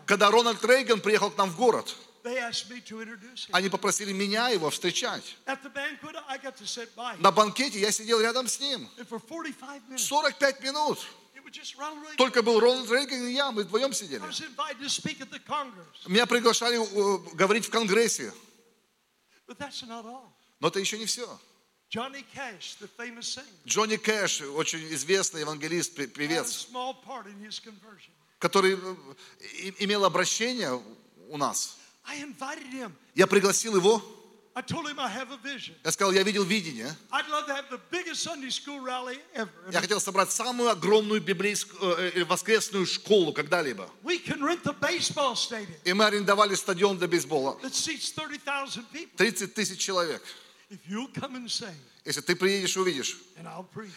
S1: Когда Рональд Рейган приехал к нам в город, они попросили меня его встречать. На банкете я сидел рядом с ним.
S2: And for 45 minutes,
S1: 45 минут. Только был Рональд Рейган и я, мы вдвоем сидели. Меня приглашали э, говорить в Конгрессе. Но это еще не все. Джонни Кэш, очень известный евангелист, певец, который э, имел обращение у нас. Я пригласил его. Я сказал, я видел видение. Я хотел собрать самую огромную библейскую э, э, воскресную школу когда-либо. И мы арендовали стадион для бейсбола.
S2: that seats 30,000 people.
S1: 30 тысяч человек. Если ты приедешь и увидишь.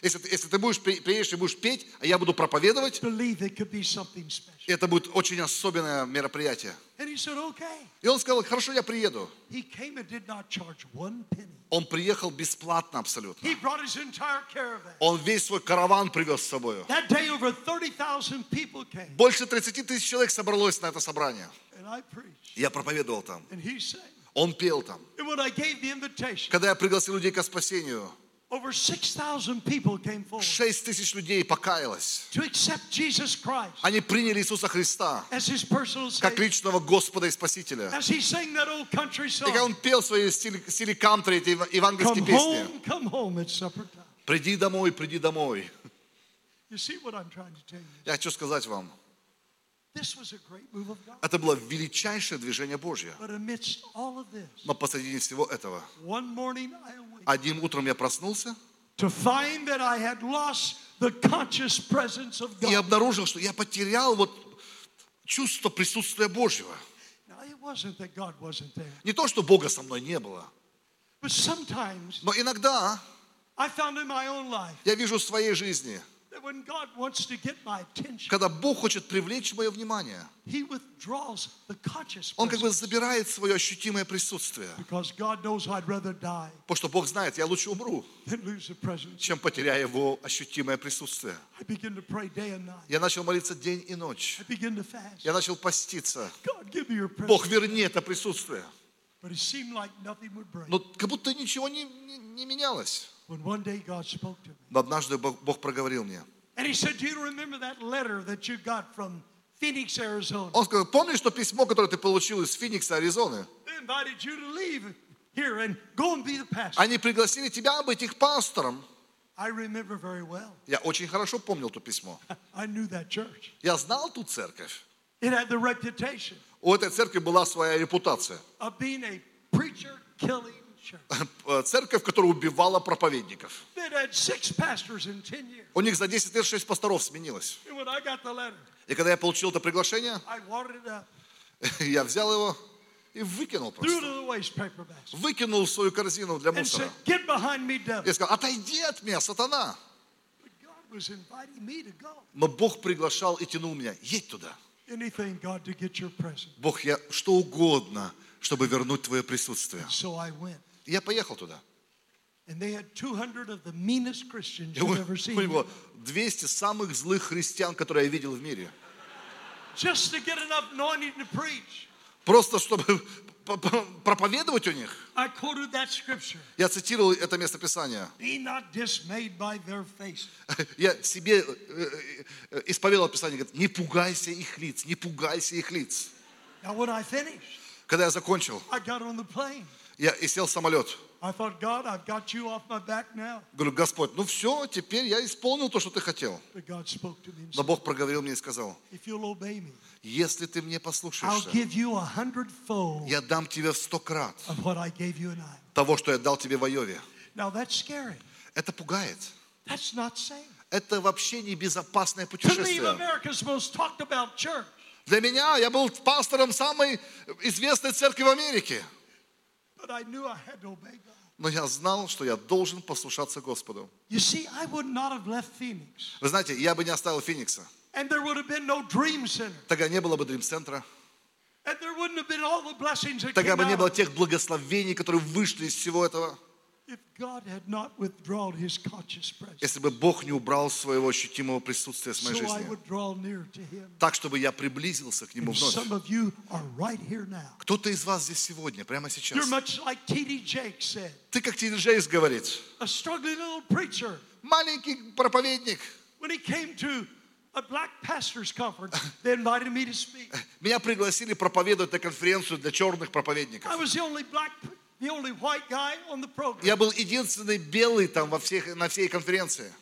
S1: Если, если ты будешь, при- приедешь и будешь петь, а я буду проповедовать, это будет очень особенное мероприятие. И он сказал, хорошо, я приеду. Он приехал бесплатно абсолютно. Он весь свой караван привез с собой.
S2: That day, over 30,000 people came.
S1: Больше 30 тысяч человек собралось на это собрание. Я проповедовал там. Он пел там. Когда я пригласил людей к спасению,
S2: over 6,000 people came forward
S1: 6 тысяч людей покаялось. Они приняли Иисуса Христа как личного Господа и Спасителя. И когда он пел в своей стиле, стиле кантри, эти евангельские песни. Приди домой, приди домой. Я хочу сказать вам, это было величайшее движение Божье. Но посреди всего этого, одним утром я проснулся и обнаружил, что я потерял вот чувство присутствия Божьего. Не то, что Бога со мной не было, но иногда я вижу в своей жизни, Когда Бог хочет привлечь мое внимание, Он как бы забирает свое ощутимое присутствие. Потому что Бог знает, я лучше умру, чем потеряю Его ощутимое присутствие. Я начал молиться день и ночь. Я начал поститься. Бог, верни это присутствие. Но как будто ничего не, не- не менялось. Но однажды Бог, проговорил мне. Он сказал, помнишь то письмо, которое ты получил из Феникса, Аризоны? Они пригласили тебя быть их пастором. Я очень хорошо помнил то письмо. (laughs) Я знал ту церковь. У этой церкви была своя репутация.
S2: Church.
S1: Церковь, которая убивала проповедников.
S2: They'd had six pastors in 10 years.
S1: У них за 10 лет 6 пасторов сменилось. И когда я получил это приглашение, (laughs) я взял его и выкинул просто. Выкинул в свою корзину для мусора. Я сказал, отойди от меня, сатана. Но Бог приглашал и тянул меня. Едь туда. Бог, я что угодно, чтобы вернуть твое присутствие. Я поехал туда.
S2: And they had 200 of the meanest Christians
S1: у,
S2: you've ever
S1: у
S2: seen.
S1: него 200 самых злых христиан, которые я видел в мире.
S2: Just to get enough anointing to preach.
S1: Просто чтобы (laughs) проповедовать у них. Я цитировал это место
S2: faces. (laughs)
S1: Я себе э, э, исповедовал Писание, говорит, не пугайся их лиц, не пугайся их лиц. Когда я закончил, Я и сел в самолет.
S2: Thought.
S1: Говорю, Господь, ну все, теперь я исполнил то, что ты хотел. Но Бог проговорил мне и сказал,
S2: me,
S1: если ты мне послушаешься, я дам тебе в сто крат того, что я дал тебе в Айове. Это пугает. Это вообще не безопасное
S2: To me,
S1: путешествие. Для меня я был пастором самой известной церкви в Америке. Но я знал, что я должен послушаться Господу. Вы знаете, я бы не оставил Феникса. Тогда не было бы Дрим-центра. Тогда бы не было тех благословений, которые вышли из всего этого. Если бы Бог не убрал своего ощутимого присутствия с моей жизни. Так, чтобы я приблизился к Нему вновь. Кто-то из вас здесь сегодня, прямо
S2: You're
S1: сейчас.
S2: much like T.D. Jakes said,
S1: Ты, как Ти Джейс говорит,
S2: a struggling little preacher.
S1: маленький проповедник.
S2: When he came to a black pastors conference, (laughs) they invited me to speak.
S1: Меня пригласили проповедовать на конференцию для черных проповедников. Я был единственный белый там во всех, на всей конференции.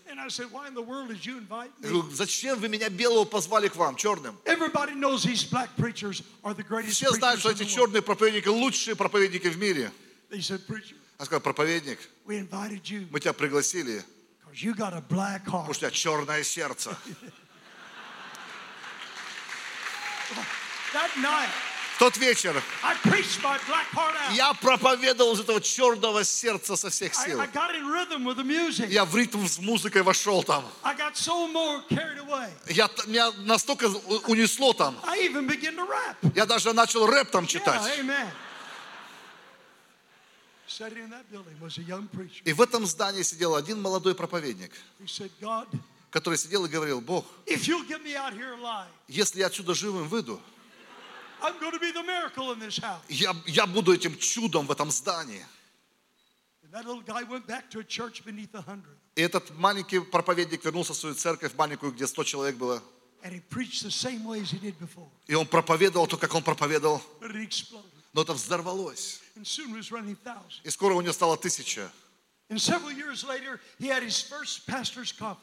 S1: Говорю, зачем вы меня белого позвали к вам, черным? Все знают, что эти черные проповедники лучшие проповедники в мире. Я сказал, проповедник, мы тебя пригласили, потому что у тебя черное сердце.
S2: That night,
S1: тот вечер я проповедовал из этого черного сердца со всех сил. Я в ритм с музыкой вошел там. Я, меня настолько унесло там. Я даже начал рэп там читать. И в этом здании сидел один молодой проповедник, который сидел и говорил, Бог, если я отсюда живым выйду, я, я буду этим чудом в этом здании. И этот маленький проповедник вернулся в свою церковь маленькую, где 100 человек было. И он проповедовал то, как он проповедовал. Но это взорвалось. И скоро у него стало тысяча.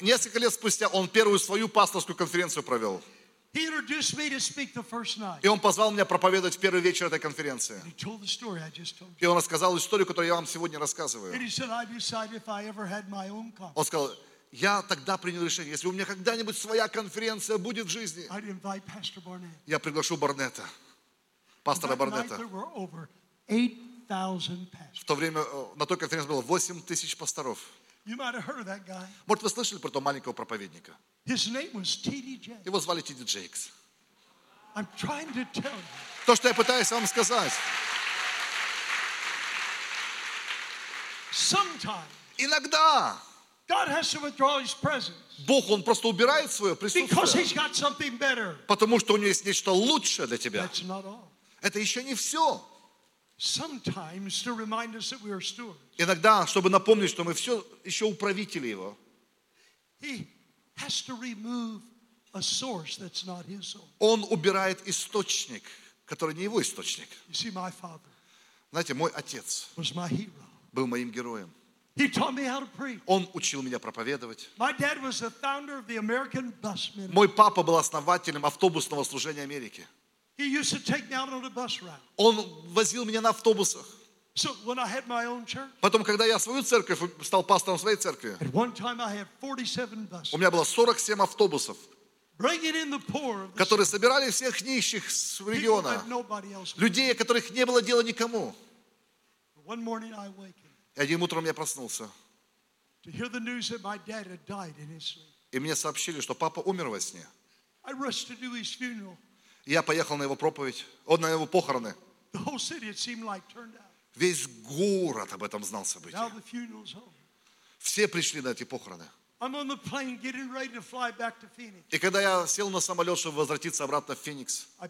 S1: Несколько лет спустя он первую свою пасторскую конференцию провел. И он позвал меня проповедовать в первый вечер этой конференции. И он рассказал историю, которую я вам сегодня рассказываю. Он сказал, я тогда принял решение, если у меня когда-нибудь своя конференция будет в жизни, я приглашу Барнета, пастора Барнета.
S2: there were over 8,000 pastors.
S1: В то время э, на той конференции было 8 тысяч пасторов.
S2: You might have heard of that guy.
S1: Может, вы слышали про того маленького проповедника?
S2: His name was T.D. Jakes.
S1: Его звали Тиди Джейкс.
S2: I'm trying to tell you.
S1: То, что я пытаюсь вам сказать.
S2: Sometimes
S1: Иногда
S2: God has to withdraw his presence
S1: Бог, Он просто убирает свое
S2: because
S1: присутствие,
S2: he's got something better.
S1: потому что у Него есть нечто лучшее для тебя.
S2: That's not all.
S1: Это еще не все. Иногда, чтобы напомнить, что мы все еще управители Его. Он убирает источник, который не Его источник. Знаете, мой отец был моим героем. Он учил меня проповедовать. Мой папа был основателем автобусного служения Америки. Он возил меня на автобусах. Потом, когда я свою церковь, стал пастором своей церкви,
S2: at one time I had 47 buses,
S1: у меня было 47 автобусов, которые собирали всех нищих с региона, людей, которых не было дела никому. И одним утром я проснулся, и мне сообщили, что папа умер во сне. И я поехал на его проповедь, он на его похороны. Весь город об этом знал
S2: over.
S1: Все пришли на эти похороны. И когда я сел на самолет, чтобы возвратиться обратно в Феникс, э,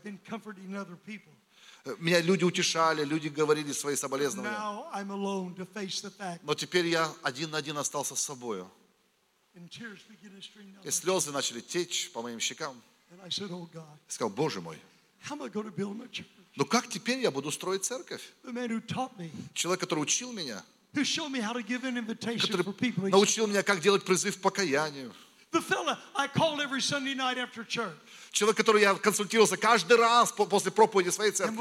S1: меня люди утешали, люди говорили свои соболезнования. Но теперь я один на один остался с собой. И слезы начали течь по моим щекам.
S2: Oh
S1: Я сказал, Боже мой, ну как теперь я буду строить церковь? Человек, который учил меня, который научил меня, как делать призыв к покаянию.
S2: The fella I called every Sunday night after church.
S1: Человек, который я консультировался каждый раз по- после проповеди своей церкви.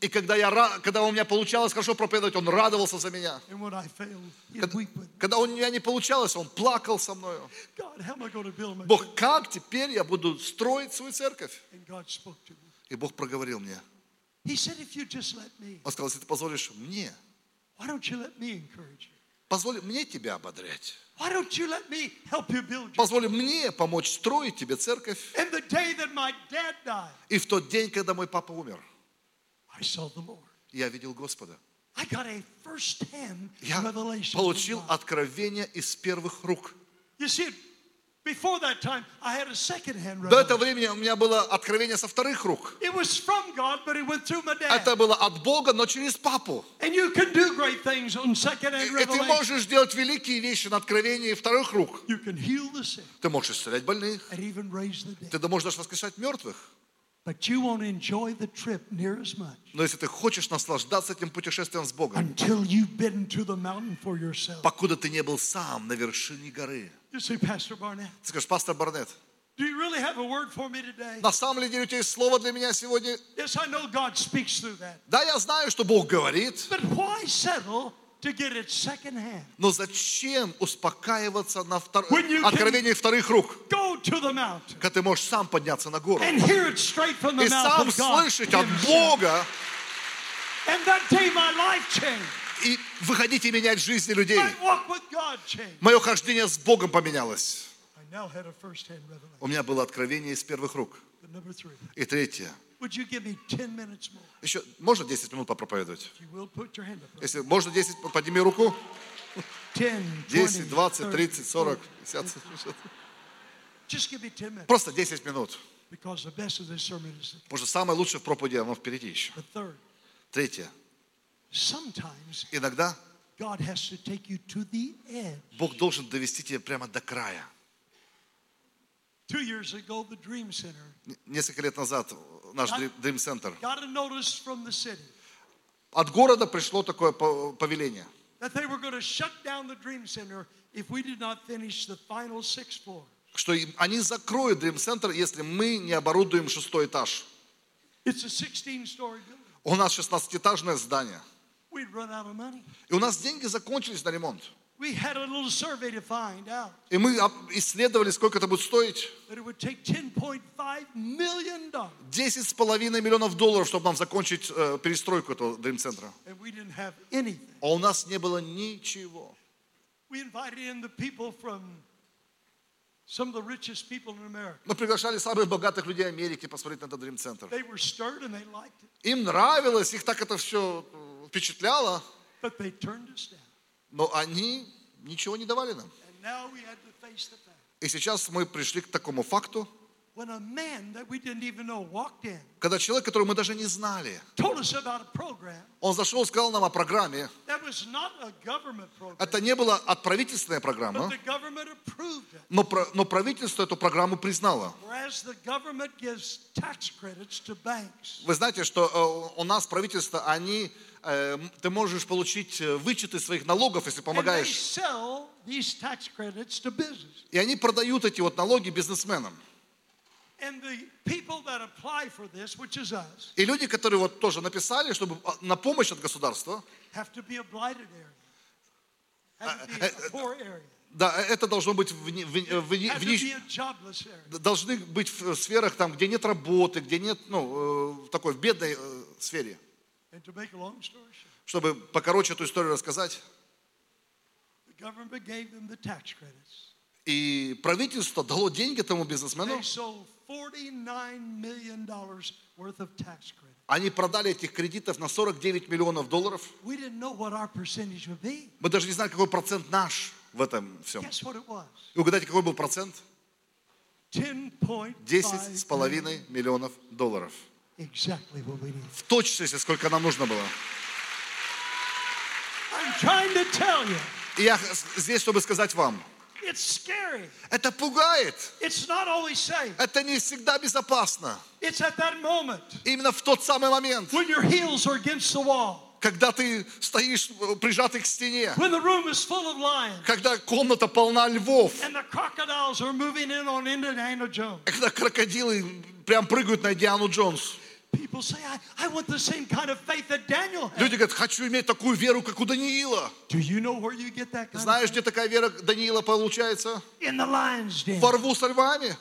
S1: И когда, я, когда у меня получалось хорошо проповедовать, он радовался за меня. Когда, когда у меня не получалось, он плакал со мной. Бог, как теперь я буду строить свою церковь? И Бог проговорил мне. Он сказал, если ты позволишь мне, позволь мне тебя ободрять. Позволь мне помочь строить тебе церковь. И в тот день, когда мой папа умер, я видел Господа. Я получил откровение из первых рук. До этого времени у меня было откровение со вторых рук. Это было от Бога, но через папу. И, ты можешь делать великие вещи на откровении вторых рук. Ты можешь исцелять больных. Ты можешь даже воскрешать мертвых.
S2: But you won't enjoy the trip near as much
S1: Но если ты хочешь наслаждаться этим путешествием с Богом,
S2: until you've been to the mountain for yourself.
S1: покуда ты не был сам на вершине горы.
S2: You see, Pastor Barnett,
S1: Ты скажешь, пастор Барнетт,
S2: do you really have a word for me today?
S1: на самом ли деле у тебя есть слово для меня сегодня?
S2: Yes, I know God speaks through that.
S1: Да, я знаю, что Бог говорит,
S2: But why settle to get it secondhand?
S1: но зачем успокаиваться на втор... Откровении вторых рук, когда ты можешь сам подняться на гору и сам слышать от. Бога и выходить и менять жизни людей. Мое хождение с Богом поменялось. У меня было откровение из первых рук. И третье.
S2: Would you give me 10 minutes more?
S1: Еще можно 10 минут попроповедовать? Если можно 10, подними руку.
S2: 10,
S1: 10, 20,
S2: 30,
S1: 30, 40, 50.
S2: Just give me 10 minutes.
S1: Просто 10 минут. Потому что самое лучшее в проповеди, оно впереди еще. Третье. Иногда. Бог должен довести тебя прямо до края. Несколько лет назад наш
S2: А?
S1: Dream Center. От города пришло такое по- повеление, что они закроют Dream Center, если мы не оборудуем шестой этаж.
S2: It's a 16-story building.
S1: У нас 16-этажное здание. И у нас деньги закончились на ремонт. И мы исследовали, сколько это будет стоить.
S2: that it would take 10.5 million dollars,
S1: 10,5 миллионов долларов, чтобы нам закончить э, перестройку этого
S2: anything.
S1: А у нас не было ничего. Мы приглашали самых богатых людей Америки посмотреть на этот
S2: it,
S1: Им нравилось, их так это все впечатляло,
S2: but they turned us down.
S1: Но они ничего не давали нам. И сейчас мы пришли к такому факту, когда человек, которого мы даже не знали, он зашел и сказал нам о программе. Это не была от правительственная программа, но, но правительство эту программу признало. Вы знаете, что э, у нас правительство, они, ты можешь получить э, вычеты своих налогов, если помогаешь. И они продают эти вот налоги бизнесменам.
S2: This, us,
S1: И люди, которые вот тоже написали, чтобы а, на помощь от государства,
S2: poor area.
S1: да, э, это должно быть в, в, нищ- должны быть в сферах там, где нет работы, где нет, ну, э, такой в бедной э, сфере. Чтобы покороче эту историю рассказать. И правительство дало деньги тому бизнесмену.
S2: They sold $49 million worth of tax credits.
S1: Они продали этих кредитов на 49 миллионов долларов. Мы даже не знали, какой процент наш в этом всем. И угадайте, какой был процент?
S2: 10.5
S1: 10 с половиной миллионов долларов.
S2: Exactly what we need.
S1: В точности, сколько нам нужно было.
S2: I'm trying to tell you,
S1: И я здесь, чтобы сказать вам,
S2: it's scary.
S1: это пугает.
S2: It's not always safe.
S1: Это не всегда безопасно.
S2: It's at that moment
S1: Именно в тот самый момент,
S2: when your heels are against the wall,
S1: когда ты стоишь э, прижатый к стене,
S2: when the room is full of lions,
S1: когда комната полна львов,
S2: and the crocodiles are moving in on Indiana Jones.
S1: когда крокодилы прям прыгают на Диану Джонс. Люди говорят, хочу иметь такую веру, как у Даниила. Знаешь, где такая вера Даниила получается? Во рву со львами.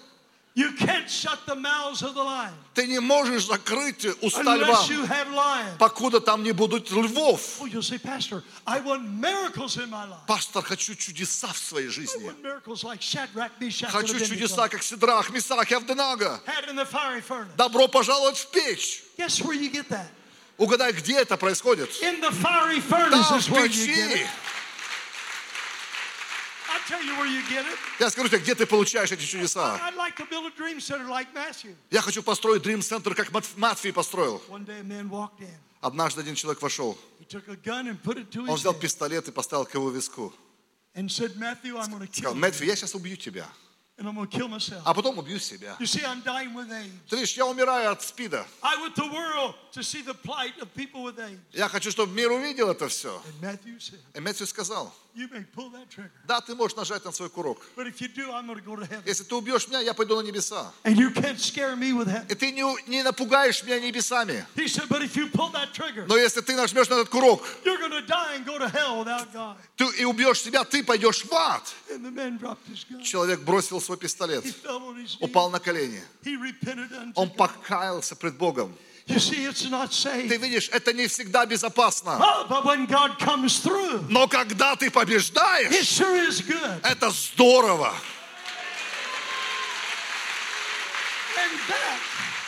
S2: You can't shut the mouths of the lion
S1: Ты не можешь закрыть уста льва,
S2: lions.
S1: покуда там не будут львов.
S2: Oh, say, Pastor, I want miracles in my life.
S1: Пастор, хочу чудеса в своей
S2: I
S1: жизни.
S2: want miracles like Shadrach, Meshach,
S1: Хочу чудеса, как Сидрах, Мисах и Авденага. Добро пожаловать в печь.
S2: Guess where you get that?
S1: Угадай, где это происходит?
S2: In the fiery furnace
S1: Там,
S2: is
S1: в
S2: where you get
S1: печи.
S2: it. I'll tell you where you get it.
S1: Я скажу тебе, где ты получаешь эти чудеса. Я хочу построить Dream Center, как Мат- Матфей построил. Однажды один человек вошел. Он взял пистолет и поставил к его виску. Сказал, Мэтфи, я сейчас убью тебя, а потом убью себя. Ты видишь, я умираю от СПИДа. Я хочу, чтобы мир увидел это все. И Мэтфи сказал, да, ты можешь нажать на свой курок. Если ты убьешь меня, я пойду на небеса. И ты не, не напугаешь меня небесами. Но если ты нажмешь на этот курок ты, и убьешь себя, ты пойдешь в ад. Человек бросил свой пистолет, упал на колени. Он покаялся пред Богом. Ты видишь, это не всегда безопасно.
S2: Oh,
S1: Но когда ты побеждаешь, это здорово.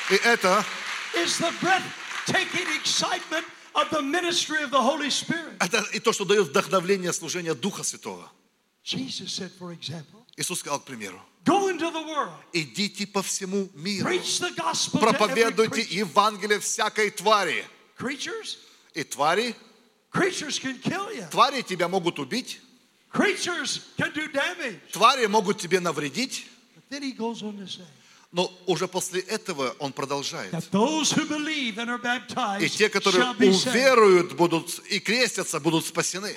S1: И это, это и то, что дает вдохновление служения Духа Святого. Иисус сказал, к примеру, идите по всему миру, проповедуйте. Евангелие всякой твари. И твари, твари тебя могут убить, твари могут тебе навредить, но уже после этого он продолжает. И те, которые уверуют, будут и крестятся, будут спасены.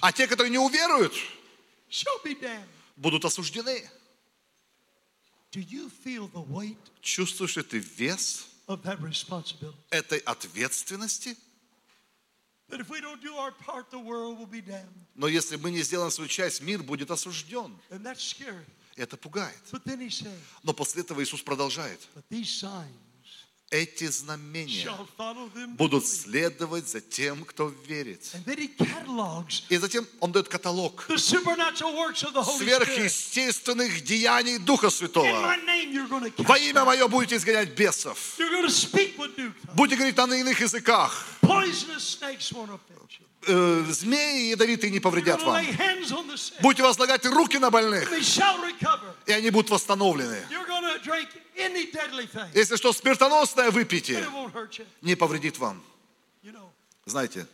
S1: А те, которые не уверуют. Будут осуждены. Чувствуешь ли ты вес этой ответственности? Но если мы не сделаем свою часть, мир будет осужден. Это пугает. Но после этого Иисус продолжает. Эти знамения будут следовать за тем, кто верит. И затем он дает каталог сверхъестественных деяний Духа Святого. Во имя мое будете изгонять бесов. Будете говорить на иных языках. Э, змеи ядовитые не повредят вам. Будете возлагать руки на больных, и они будут восстановлены. Если что смертоносное
S2: you.
S1: не повредит вам. Знаете,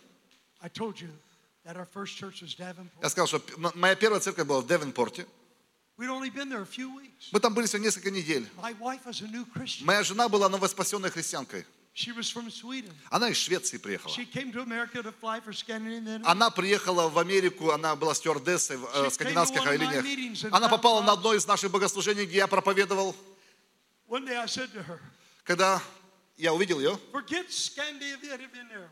S1: я сказал, что моя первая церковь была в Девенпорте. Мы там были всего несколько недель. Моя жена была новоспасенной христианкой. Она из Швеции приехала. Она приехала в Америку, она была стюардессой в э, скандинавских авиалиниях. Она попала на одно из наших богослужений, где я проповедовал.
S2: One day I said to her,
S1: Когда я увидел ее,
S2: forget Scandinavian Airlines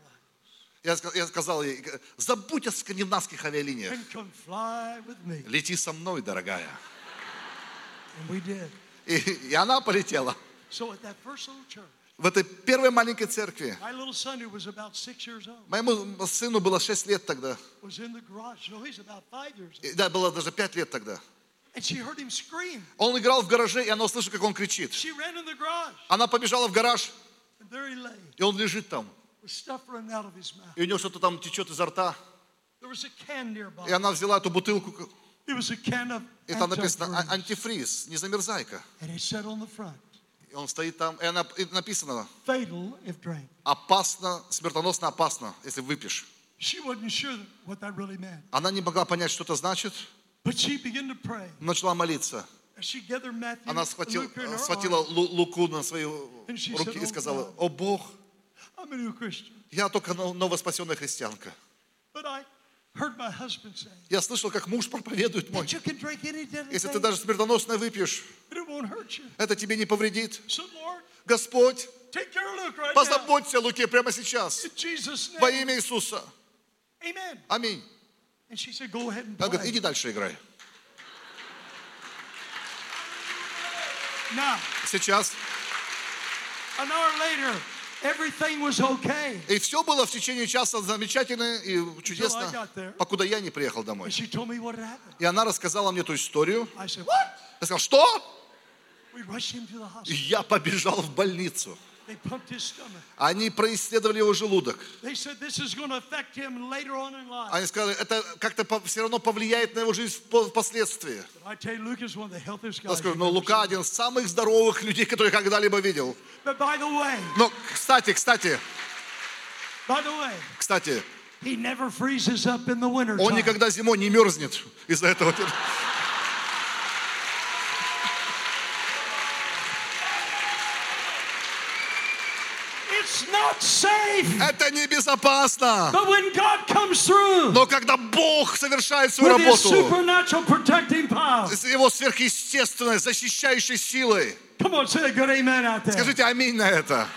S1: я, ска- я сказал ей, забудь о скандинавских авиалиниях.
S2: and come fly with me.
S1: Лети со мной, дорогая.
S2: And we did.
S1: И, и она полетела.
S2: So at that first little church,
S1: В этой первой маленькой церкви. Моему сыну было 6 лет тогда. И, Да, было даже 5 лет тогда.
S2: And she heard him scream.
S1: Он играл в гараже, и она услышала, как он кричит.
S2: She ran in the garage,
S1: Она побежала в гараж,
S2: and there he lay,
S1: и он лежит там.
S2: with stuff running out of his mouth.
S1: И у него что-то там течет изо рта.
S2: There was a can nearby.
S1: И она взяла эту бутылку,
S2: It was a can of
S1: и там написано «А- антифриз, не замерзайка.
S2: and it said on the front,
S1: И он стоит там, и, она, и написано опасно, смертоносно опасно, если выпьешь.
S2: She wasn't sure what that really meant,
S1: Она не могла понять, что это значит, начала молиться. Она схватила, схватила Луку на свои руки и
S2: "Oh,
S1: сказала,
S2: God."
S1: о Бог, я только но- новоспасенная христианка. Я слышал, как муж проповедует мой. Если ты даже смертоносное выпьешь, это тебе не повредит. Господь, позаботься о Луке прямо сейчас. Во имя Иисуса. Аминь.
S2: And said, go ahead and
S1: Он говорит, иди дальше играй.
S2: Now,
S1: Сейчас.
S2: an hour later, everything was okay.
S1: И все было в течение часа замечательно и чудесно, покуда я не приехал
S2: And
S1: домой.
S2: she told me what happened.
S1: И она рассказала мне эту историю.
S2: I said, what?
S1: Я сказал, что?
S2: We rushed him to the
S1: И
S2: hospital.
S1: я побежал в больницу. Они происследовали его желудок. Они сказали, это как-то все равно повлияет на его жизнь впо- впоследствии. Я скажу, но Лука один из самых здоровых людей, которые я когда-либо видел. Но, кстати, кстати, кстати, он никогда зимой не мерзнет из-за этого.
S2: It's not safe.
S1: Это небезопасно.
S2: But when God comes through
S1: Но когда Бог совершает свою
S2: with His
S1: работу,
S2: supernatural protecting power,
S1: с его сверхъестественной, защищающей силой,
S2: come on, say a good amen out there.
S1: скажите аминь на это.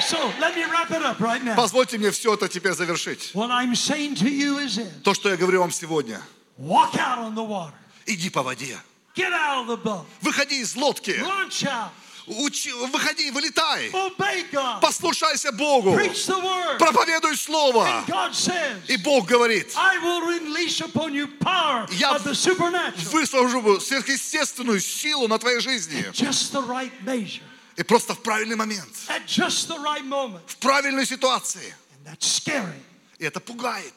S2: So let me wrap it up right now.
S1: Позвольте мне все это теперь завершить.
S2: What I'm saying to you is this:
S1: То, что я говорю вам сегодня.
S2: walk out on the water,
S1: Иди по воде.
S2: get out of the boat,
S1: Выходи из лодки.
S2: launch out,
S1: Учи- выходи, вылетай. Послушайся Богу. Проповедуй Слово. И Бог говорит, Я выслужу сверхъестественную силу на твоей жизни. И просто в правильный момент, в правильной ситуации. И это пугает.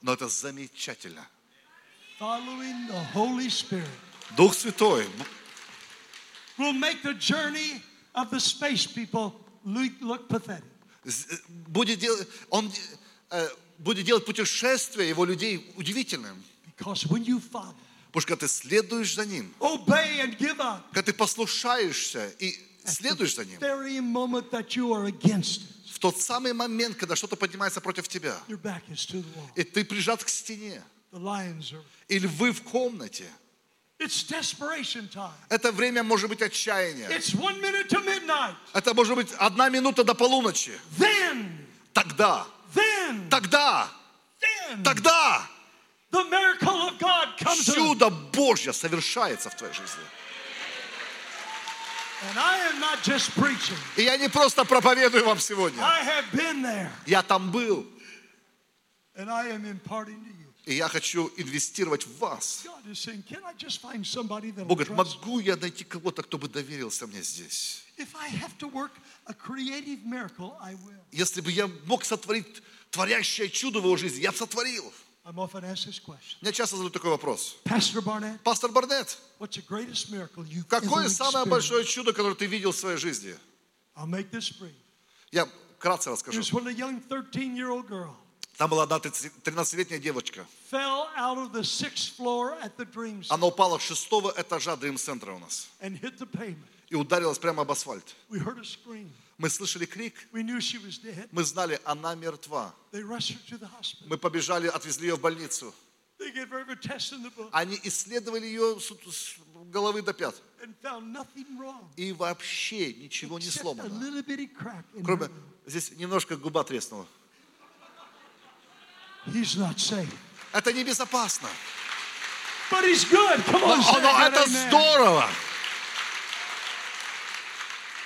S1: Но это замечательно. Дух Святой
S2: will make the journey of the space people look, look pathetic.
S1: з- будет делать, он э, будет делать путешествие его людей удивительным.
S2: Because when you follow,
S1: Потому что когда ты следуешь за ним,
S2: obey, and give up,
S1: когда ты послушаешься и следуешь за ним,
S2: very moment that you are against it,
S1: в тот самый момент, когда что-то поднимается против тебя, и ты прижат к стене, и львы в комнате. Это время может быть отчаяния. Это может быть одна минута до полуночи.
S2: Then,
S1: Тогда,
S2: then,
S1: тогда,
S2: then,
S1: тогда
S2: the miracle of God comes in.
S1: чудо Божье совершается в твоей жизни.
S2: And I am not just preaching.
S1: И я не просто проповедую вам сегодня.
S2: I have been there.
S1: Я там был. И я хочу инвестировать в вас. Бог говорит, могу я найти кого-то, кто бы доверился мне здесь? Если бы я мог сотворить творящее чудо в его жизни, я бы сотворил. Меня часто задают такой вопрос. Пастор Барнетт, какое самое большое чудо, которое ты видел в своей жизни? Я вкратце расскажу.
S2: Was when a young 13-year-old girl
S1: Там была одна 13-летняя девочка.
S2: Dream Center
S1: Она упала с шестого этажа Дрим-центра у нас и ударилась прямо об асфальт. Мы слышали крик, мы знали, она мертва. Мы побежали, отвезли ее в больницу. Они исследовали ее с головы до пят. И вообще ничего не сломано. Кроме, здесь немножко губа треснула.
S2: He's not safe.
S1: Это небезопасно.
S2: But he's good. Come on,
S1: Но
S2: that,
S1: это
S2: amen.
S1: здорово.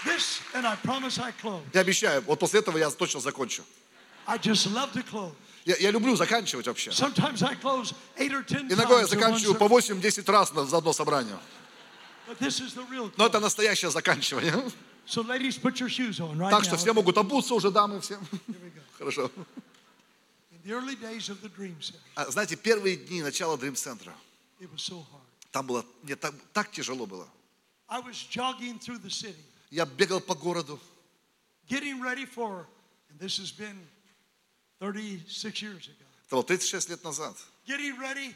S2: This, and I promise I close.
S1: Я обещаю, вот после этого я точно закончу.
S2: I just love to close.
S1: Я, я люблю заканчивать вообще.
S2: Sometimes I close eight or ten
S1: Иногда я заканчиваю по
S2: service.
S1: 8-10 раз на, за одно собрание.
S2: But this is the real
S1: Но это настоящее заканчивание.
S2: So ladies, put your shoes on right
S1: Так
S2: now.
S1: что все могут обуться уже, дамы, все. Хорошо. Знаете, первые дни начала
S2: so hard.
S1: там было, мне так, так тяжело было. Я бегал по городу,
S2: getting ready for, and this has been 36 years ago,
S1: это было 36 лет назад.
S2: getting ready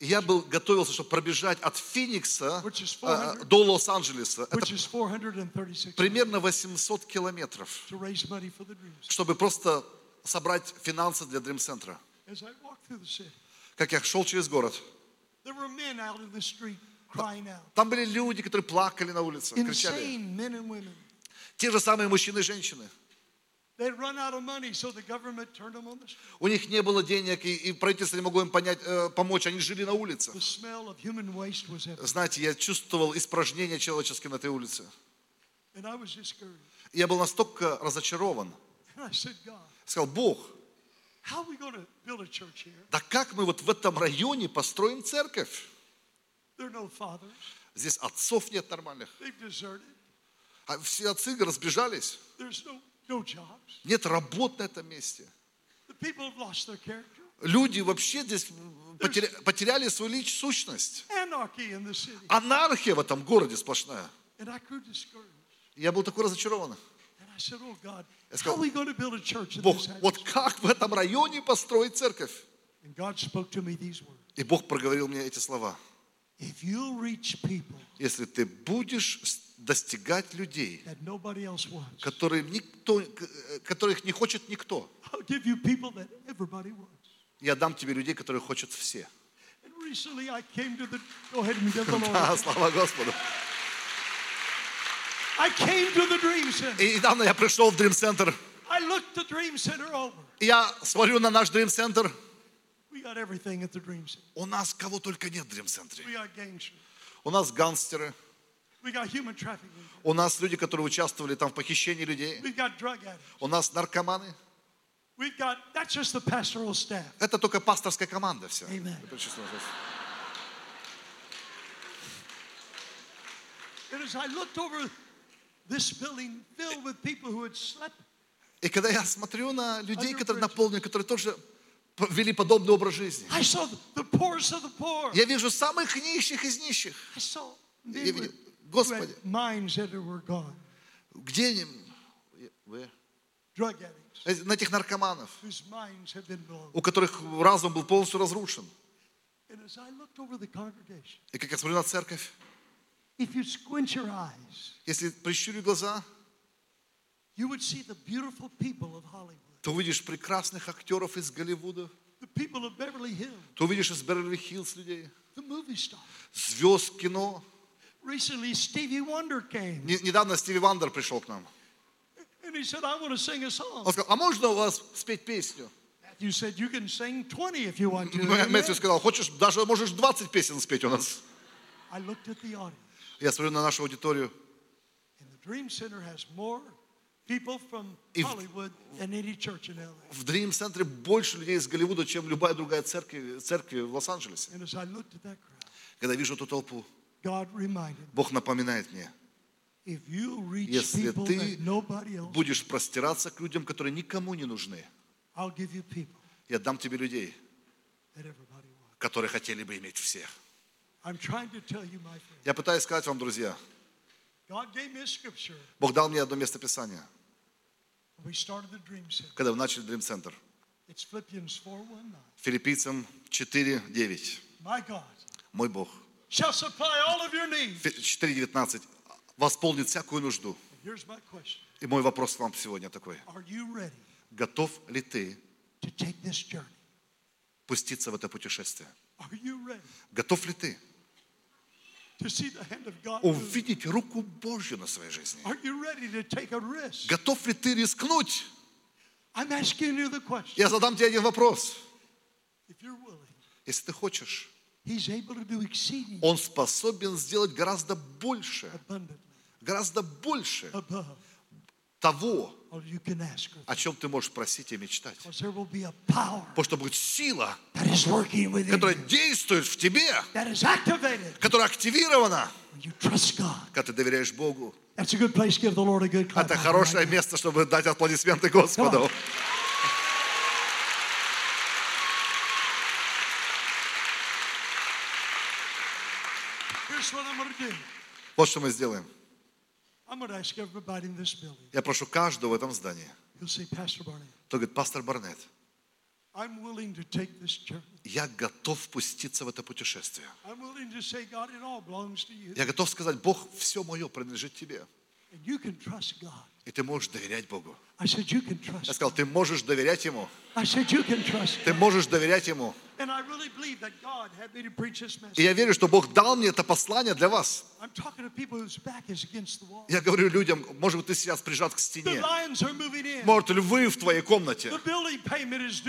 S1: И я был, готовился, чтобы пробежать от Феникса а,
S2: 400.
S1: до Лос-Анджелеса. Это
S2: which is 436
S1: примерно 800 километров,
S2: Dream Center.
S1: чтобы просто собрать финансы для
S2: the city,
S1: Как я шел через город, там были люди, которые плакали на улице, кричали. Те же самые мужчины и женщины. У них не было денег, и, и правительство не могло им понять, э, помочь. Они жили на улице. Знаете, я чувствовал испражнения человеческие на этой улице. И я был настолько разочарован. Сказал, Бог, да как мы вот в этом районе построим церковь? Здесь отцов нет нормальных. А все отцы разбежались. Нет работ на этом месте. Люди вообще здесь потеря- потеряли свою лич- сущность. Анархия в этом городе сплошная. Я был такой разочарован.
S2: Oh
S1: Я сказал, Бог, вот как в этом районе построить церковь? И Бог проговорил мне эти слова. Если ты будешь достигать людей, которые никто, э, которых не хочет никто, я дам тебе людей, которые хочет все. А,
S2: Lord.
S1: слава Господу. И недавно я пришел в Dream Center.
S2: I looked the Dream Center over.
S1: И Я смотрю на наш Dream Center. У нас кого только нет в Dream Center. У нас гангстеры. У нас люди, которые участвовали там в похищении людей. У нас наркоманы. Это только пасторская команда вся. И когда я смотрю на людей, которые наполнены, которые тоже вели подобный образ жизни, я вижу самых нищих из нищих. Я видел, Господи, где? Вы? Э, На этих наркоманов, у которых разум был полностью разрушен. И как я смотрю на церковь, если прищурю глаза, то увидишь прекрасных актеров из Голливуда, то увидишь из Берверли-Хиллз людей, звезд кино.
S2: Recently, Stevie Wonder came
S1: Не- Недавно Стиви Вандер пришел к нам.
S2: and he said, I want to sing a song.
S1: Он сказал, а можно у вас спеть песню?
S2: Matthew said, You can sing 20 if you want to.
S1: Мэтью сказал, хочешь, даже можешь 20 песен спеть у нас.
S2: I looked at the audience.
S1: Я смотрю на нашу аудиторию,
S2: And the Dream Center has more people from Hollywood than any church in LA.
S1: в Дрим-центре больше людей из Голливуда, чем любая другая церковь, церковь в Лос-Анджелесе.
S2: And as I looked at that crowd,
S1: Когда вижу эту толпу, Бог напоминает мне, если ты будешь простираться к людям, которые никому не нужны, я дам тебе людей, которые хотели бы иметь всех. Я пытаюсь сказать вам, друзья, Бог дал мне одно место Писания,
S2: Dream Center.
S1: когда мы начали
S2: Philippians 4.19.
S1: Филиппийцам 4.9.
S2: My God
S1: Мой Бог.
S2: Shall supply all of your needs.
S1: Фи- 4.19. Восполнит всякую нужду. И мой вопрос к вам сегодня такой. Готов ли ты пуститься в это путешествие? Готов ли ты увидеть руку Божью на своей жизни? Готов ли ты рискнуть? Я задам тебе один вопрос. Если ты хочешь, Он способен сделать гораздо больше, гораздо больше того, о чем ты можешь просить и мечтать. Потому что будет сила, которая действует в тебе, которая активирована, когда ты доверяешь Богу. Это хорошее место, чтобы дать аплодисменты Господу.
S2: Here's what I'm going to do.
S1: Вот что мы сделаем. Я прошу каждого в этом здании, кто говорит, пастор Барнетт,
S2: journey.
S1: я готов пуститься в это путешествие. Я готов сказать, Бог, все мое принадлежит тебе. И ты можешь доверять Богу. Я сказал, ты можешь доверять Ему. Ты можешь доверять Ему. И я верю, что Бог дал мне это послание для вас. Я говорю людям, может быть, ты сейчас прижат к стене. Может, львы в твоей комнате.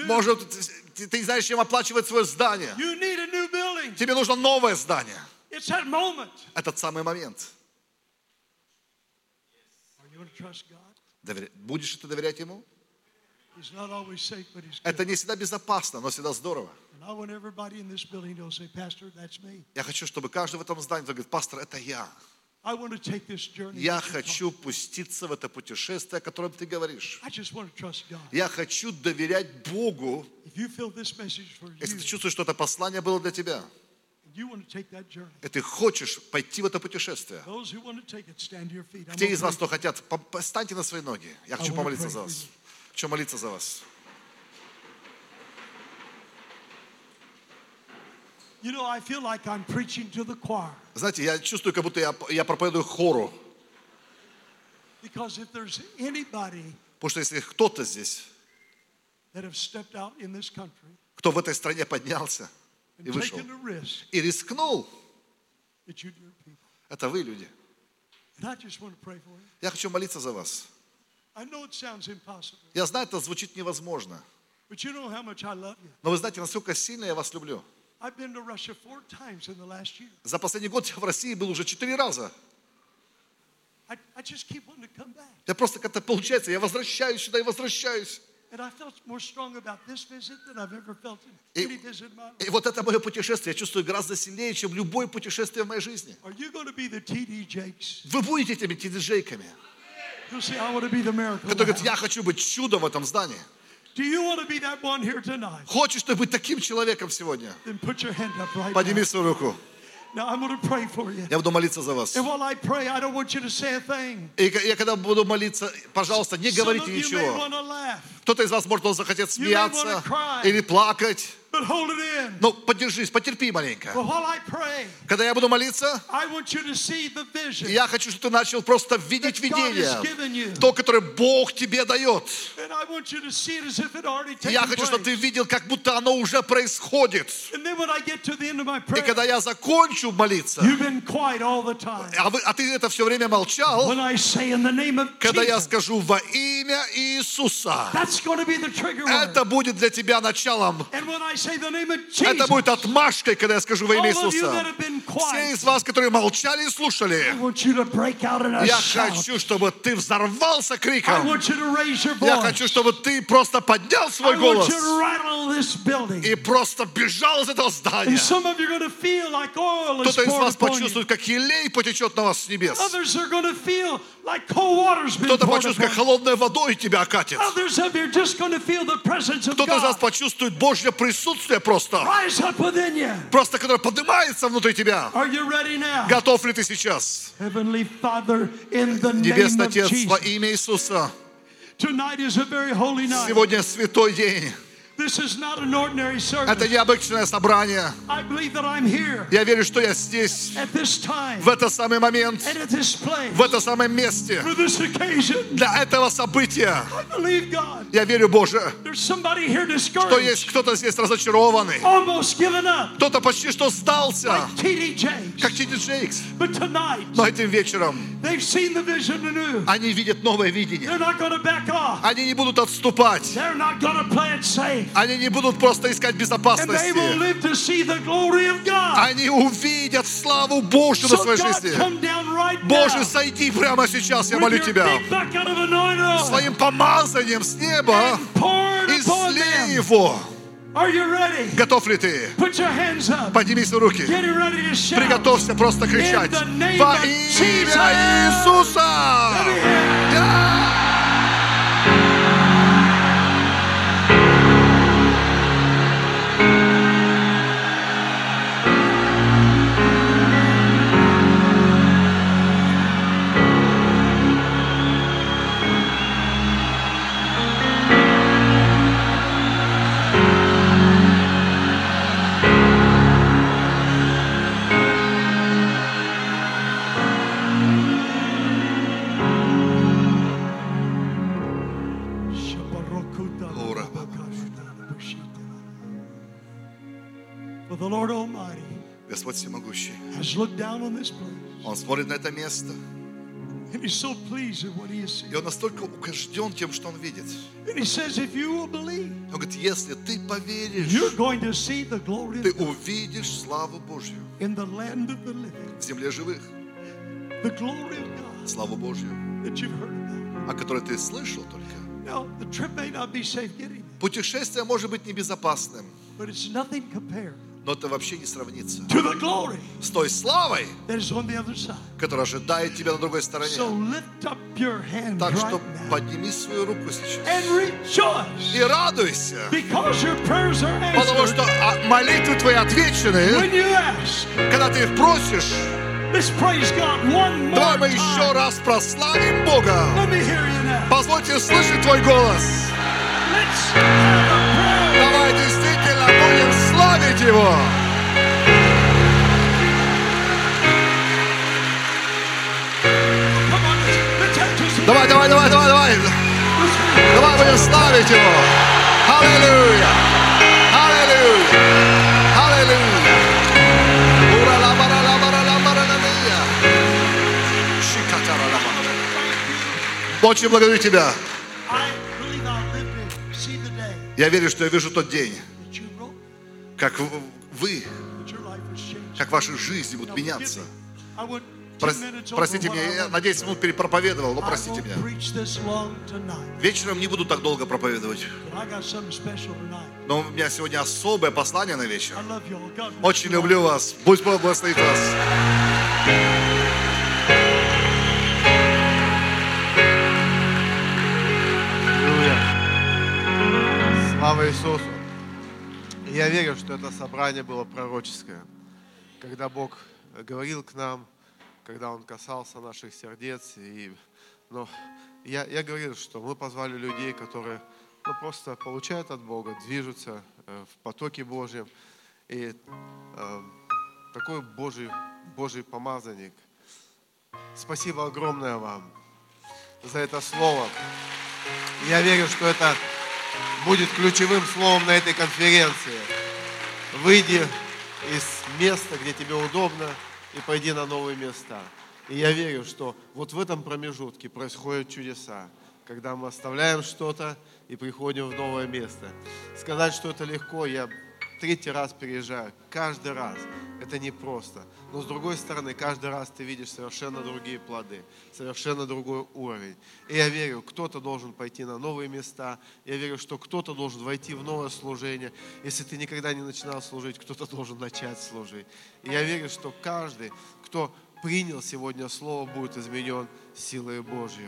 S1: Может, ты, ты не знаешь, чем оплачивать свое здание. Тебе нужно новое здание. Этот самый момент.
S2: Are you going to trust God?
S1: Доверя- Будешь ты доверять Ему? Это не всегда безопасно, но всегда здорово. Я хочу, чтобы каждый в этом здании говорит, пастор, это я. Я хочу пуститься в это путешествие, о котором ты говоришь. Я хочу доверять Богу. Если ты чувствуешь, что это послание было для тебя, и ты хочешь пойти в это путешествие, те из вас, кто хотят, постаньте на свои ноги. Я хочу помолиться за вас. Хочу молиться за вас. Знаете, я чувствую, как будто я, я проповедую хору. Потому что если кто-то здесь, кто в этой стране поднялся и вышел, и рискнул, это вы, люди. Я хочу молиться за вас. Я знаю, это звучит невозможно. Но вы знаете, насколько сильно я вас люблю. За последний год я в России был уже четыре раза. Я просто как-то получается, я возвращаюсь сюда и возвращаюсь. И- вот это мое путешествие я чувствую гораздо сильнее, чем любое путешествие в моей жизни. Вы будете этими которые говорят,
S2: now"?
S1: я хочу быть чудом в этом здании.
S2: Do you want to be that one here tonight?
S1: Хочешь ты быть таким человеком сегодня?
S2: Then put your hand up right
S1: Подними свою руку.
S2: Now I'm going to pray for you.
S1: Я буду молиться за вас. И я когда буду молиться, пожалуйста, не говорите ничего. Кто-то из вас, может, он захотет
S2: You may wanna
S1: смеяться или плакать.
S2: But hold it in.
S1: Ну, подержись, потерпи маленько.
S2: But while I pray,
S1: Когда я буду молиться,
S2: I want you to see the vision
S1: я хочу, чтобы ты начал просто видеть видение. То, которое Бог тебе дает. Я хочу, чтобы ты видел, как будто оно уже происходит. И когда я закончу молиться,
S2: you've been quiet all the time.
S1: а, вы- а ты это все время молчал,
S2: When I say in the name of
S1: когда я скажу во имя Иисуса,
S2: that's going to be the trigger word.
S1: это будет для тебя началом. Это будет отмашкой, когда я скажу во имя Иисуса. Все из вас, которые молчали и слушали, я хочу, чтобы ты взорвался криком. Я хочу, чтобы ты просто поднял свой голос и просто бежал из этого здания. Кто-то из вас почувствует, как елей потечет на вас с небес. Кто-то почувствует, как холодной водой тебя окатит. Кто-то из вас почувствует Божье присутствие просто.
S2: within you.
S1: Просто, которое поднимается внутри тебя. Готов ли ты сейчас? Небесный Отец, во имя Иисуса, сегодня святой день. Это необычное собрание. Я верю, что я здесь в этот самый момент, в этом самом месте, для этого события. Я верю, Боже, что есть кто-то здесь разочарованный, кто-то почти что сдался, как Тити Джейкс. Но этим вечером они видят новое видение. Они не будут отступать. Они не будут просто искать безопасности. Они увидят славу Божью на своей жизни. Боже, сойди прямо сейчас, я молю Тебя, своим помазанием с неба и
S2: them.
S1: его. Готов ли ты? Подними свои руки. Приготовься просто кричать. Во имя. Иисуса!
S2: Let
S1: Он смотрит на это место, и Он настолько угожден тем, что Он видит. Он говорит, если ты поверишь, ты увидишь славу Божью в земле живых. Славу Божью, о которой ты слышал только. Путешествие может быть небезопасным, но это вообще не сравнится. С той славой, которая ожидает тебя на другой стороне. Так
S2: right
S1: что
S2: now
S1: подними свою руку сейчас. и радуйся, потому что а, молитвы твои отвечены, когда ты их просишь. Давай мы еще раз прославим Бога. Позвольте слышать твой голос.
S2: Let's
S1: славить Его. Давай, давай, давай, давай, давай. Давай будем славить Его. Аллилуйя. Аллилуйя. Аллилуйя. Шикатара-ла-ба. Очень благодарю Тебя. Я верю, что я вижу тот день, как вы, как ваши жизни будут меняться.
S2: me. I went 10
S1: Прос-
S2: minutes over
S1: Простите меня, я на 10
S2: to
S1: минут перепроповедовал, но простите меня. Вечером не буду так долго проповедовать. Но у меня сегодня особое послание на вечер. Очень люблю вас. Пусть Бог благословит вас.
S4: Слава Иисусу. Я верю, что это собрание было пророческое. Когда Бог говорил к нам, когда Он касался наших сердец. И, ну, я, я говорил, что мы позвали людей, которые ну, просто получают от Бога, движутся э, в потоке Божьем. И э, такой Божий, Божий помазанник. Спасибо огромное вам за это слово. Я верю, что это будет ключевым словом на этой конференции. Выйди из места, где тебе удобно, и пойди на новые места. И я верю, что вот в этом промежутке происходят чудеса, когда мы оставляем что-то и приходим в новое место. Сказать, что это легко, я третий раз переезжаю. Каждый раз. Это непросто. Но с другой стороны, каждый раз ты видишь совершенно другие плоды, совершенно другой уровень. И я верю, кто-то должен пойти на новые места. Я верю, что кто-то должен войти в новое служение. Если ты никогда не начинал служить, кто-то должен начать служить. И я верю, что каждый, кто принял сегодня Слово, будет изменен силой Божьей.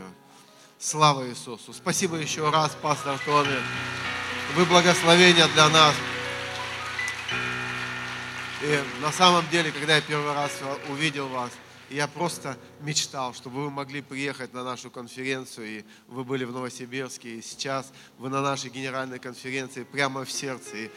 S4: Слава Иисусу. Спасибо еще раз, пастор Тони. Вы благословение для нас. И на самом деле, когда я первый раз увидел вас, я просто мечтал, чтобы вы могли приехать на нашу конференцию, и вы были в Новосибирске, и сейчас вы на нашей генеральной конференции прямо в сердце. И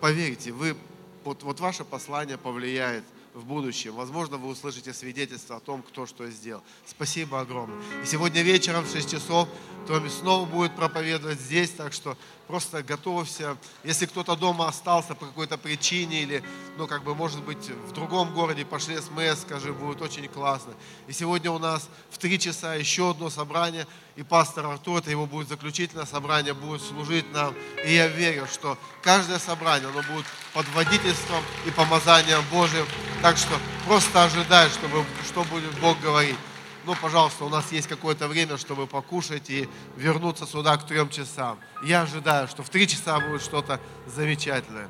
S4: поверьте, вы, вот, вот ваше послание повлияет в будущем. Возможно, вы услышите свидетельство о том, кто что сделал. Спасибо огромное. И сегодня вечером в 6 часов Томми снова будет проповедовать здесь, так что просто готовься. Если кто-то дома остался по какой-то причине или, ну, как бы, может быть, в другом городе пошли СМС, скажи, будет очень классно. И сегодня у нас в 3 часа еще одно собрание, и пастор Артур, это его будет заключительное собрание, будет служить нам. И я верю, что каждое собрание, оно будет под водительством и помазанием Божьим. Так что просто ожидай, чтобы, что будет Бог говорить ну, пожалуйста, у нас есть какое-то время, чтобы покушать и вернуться сюда к трем часам. Я ожидаю, что в три часа будет что-то замечательное.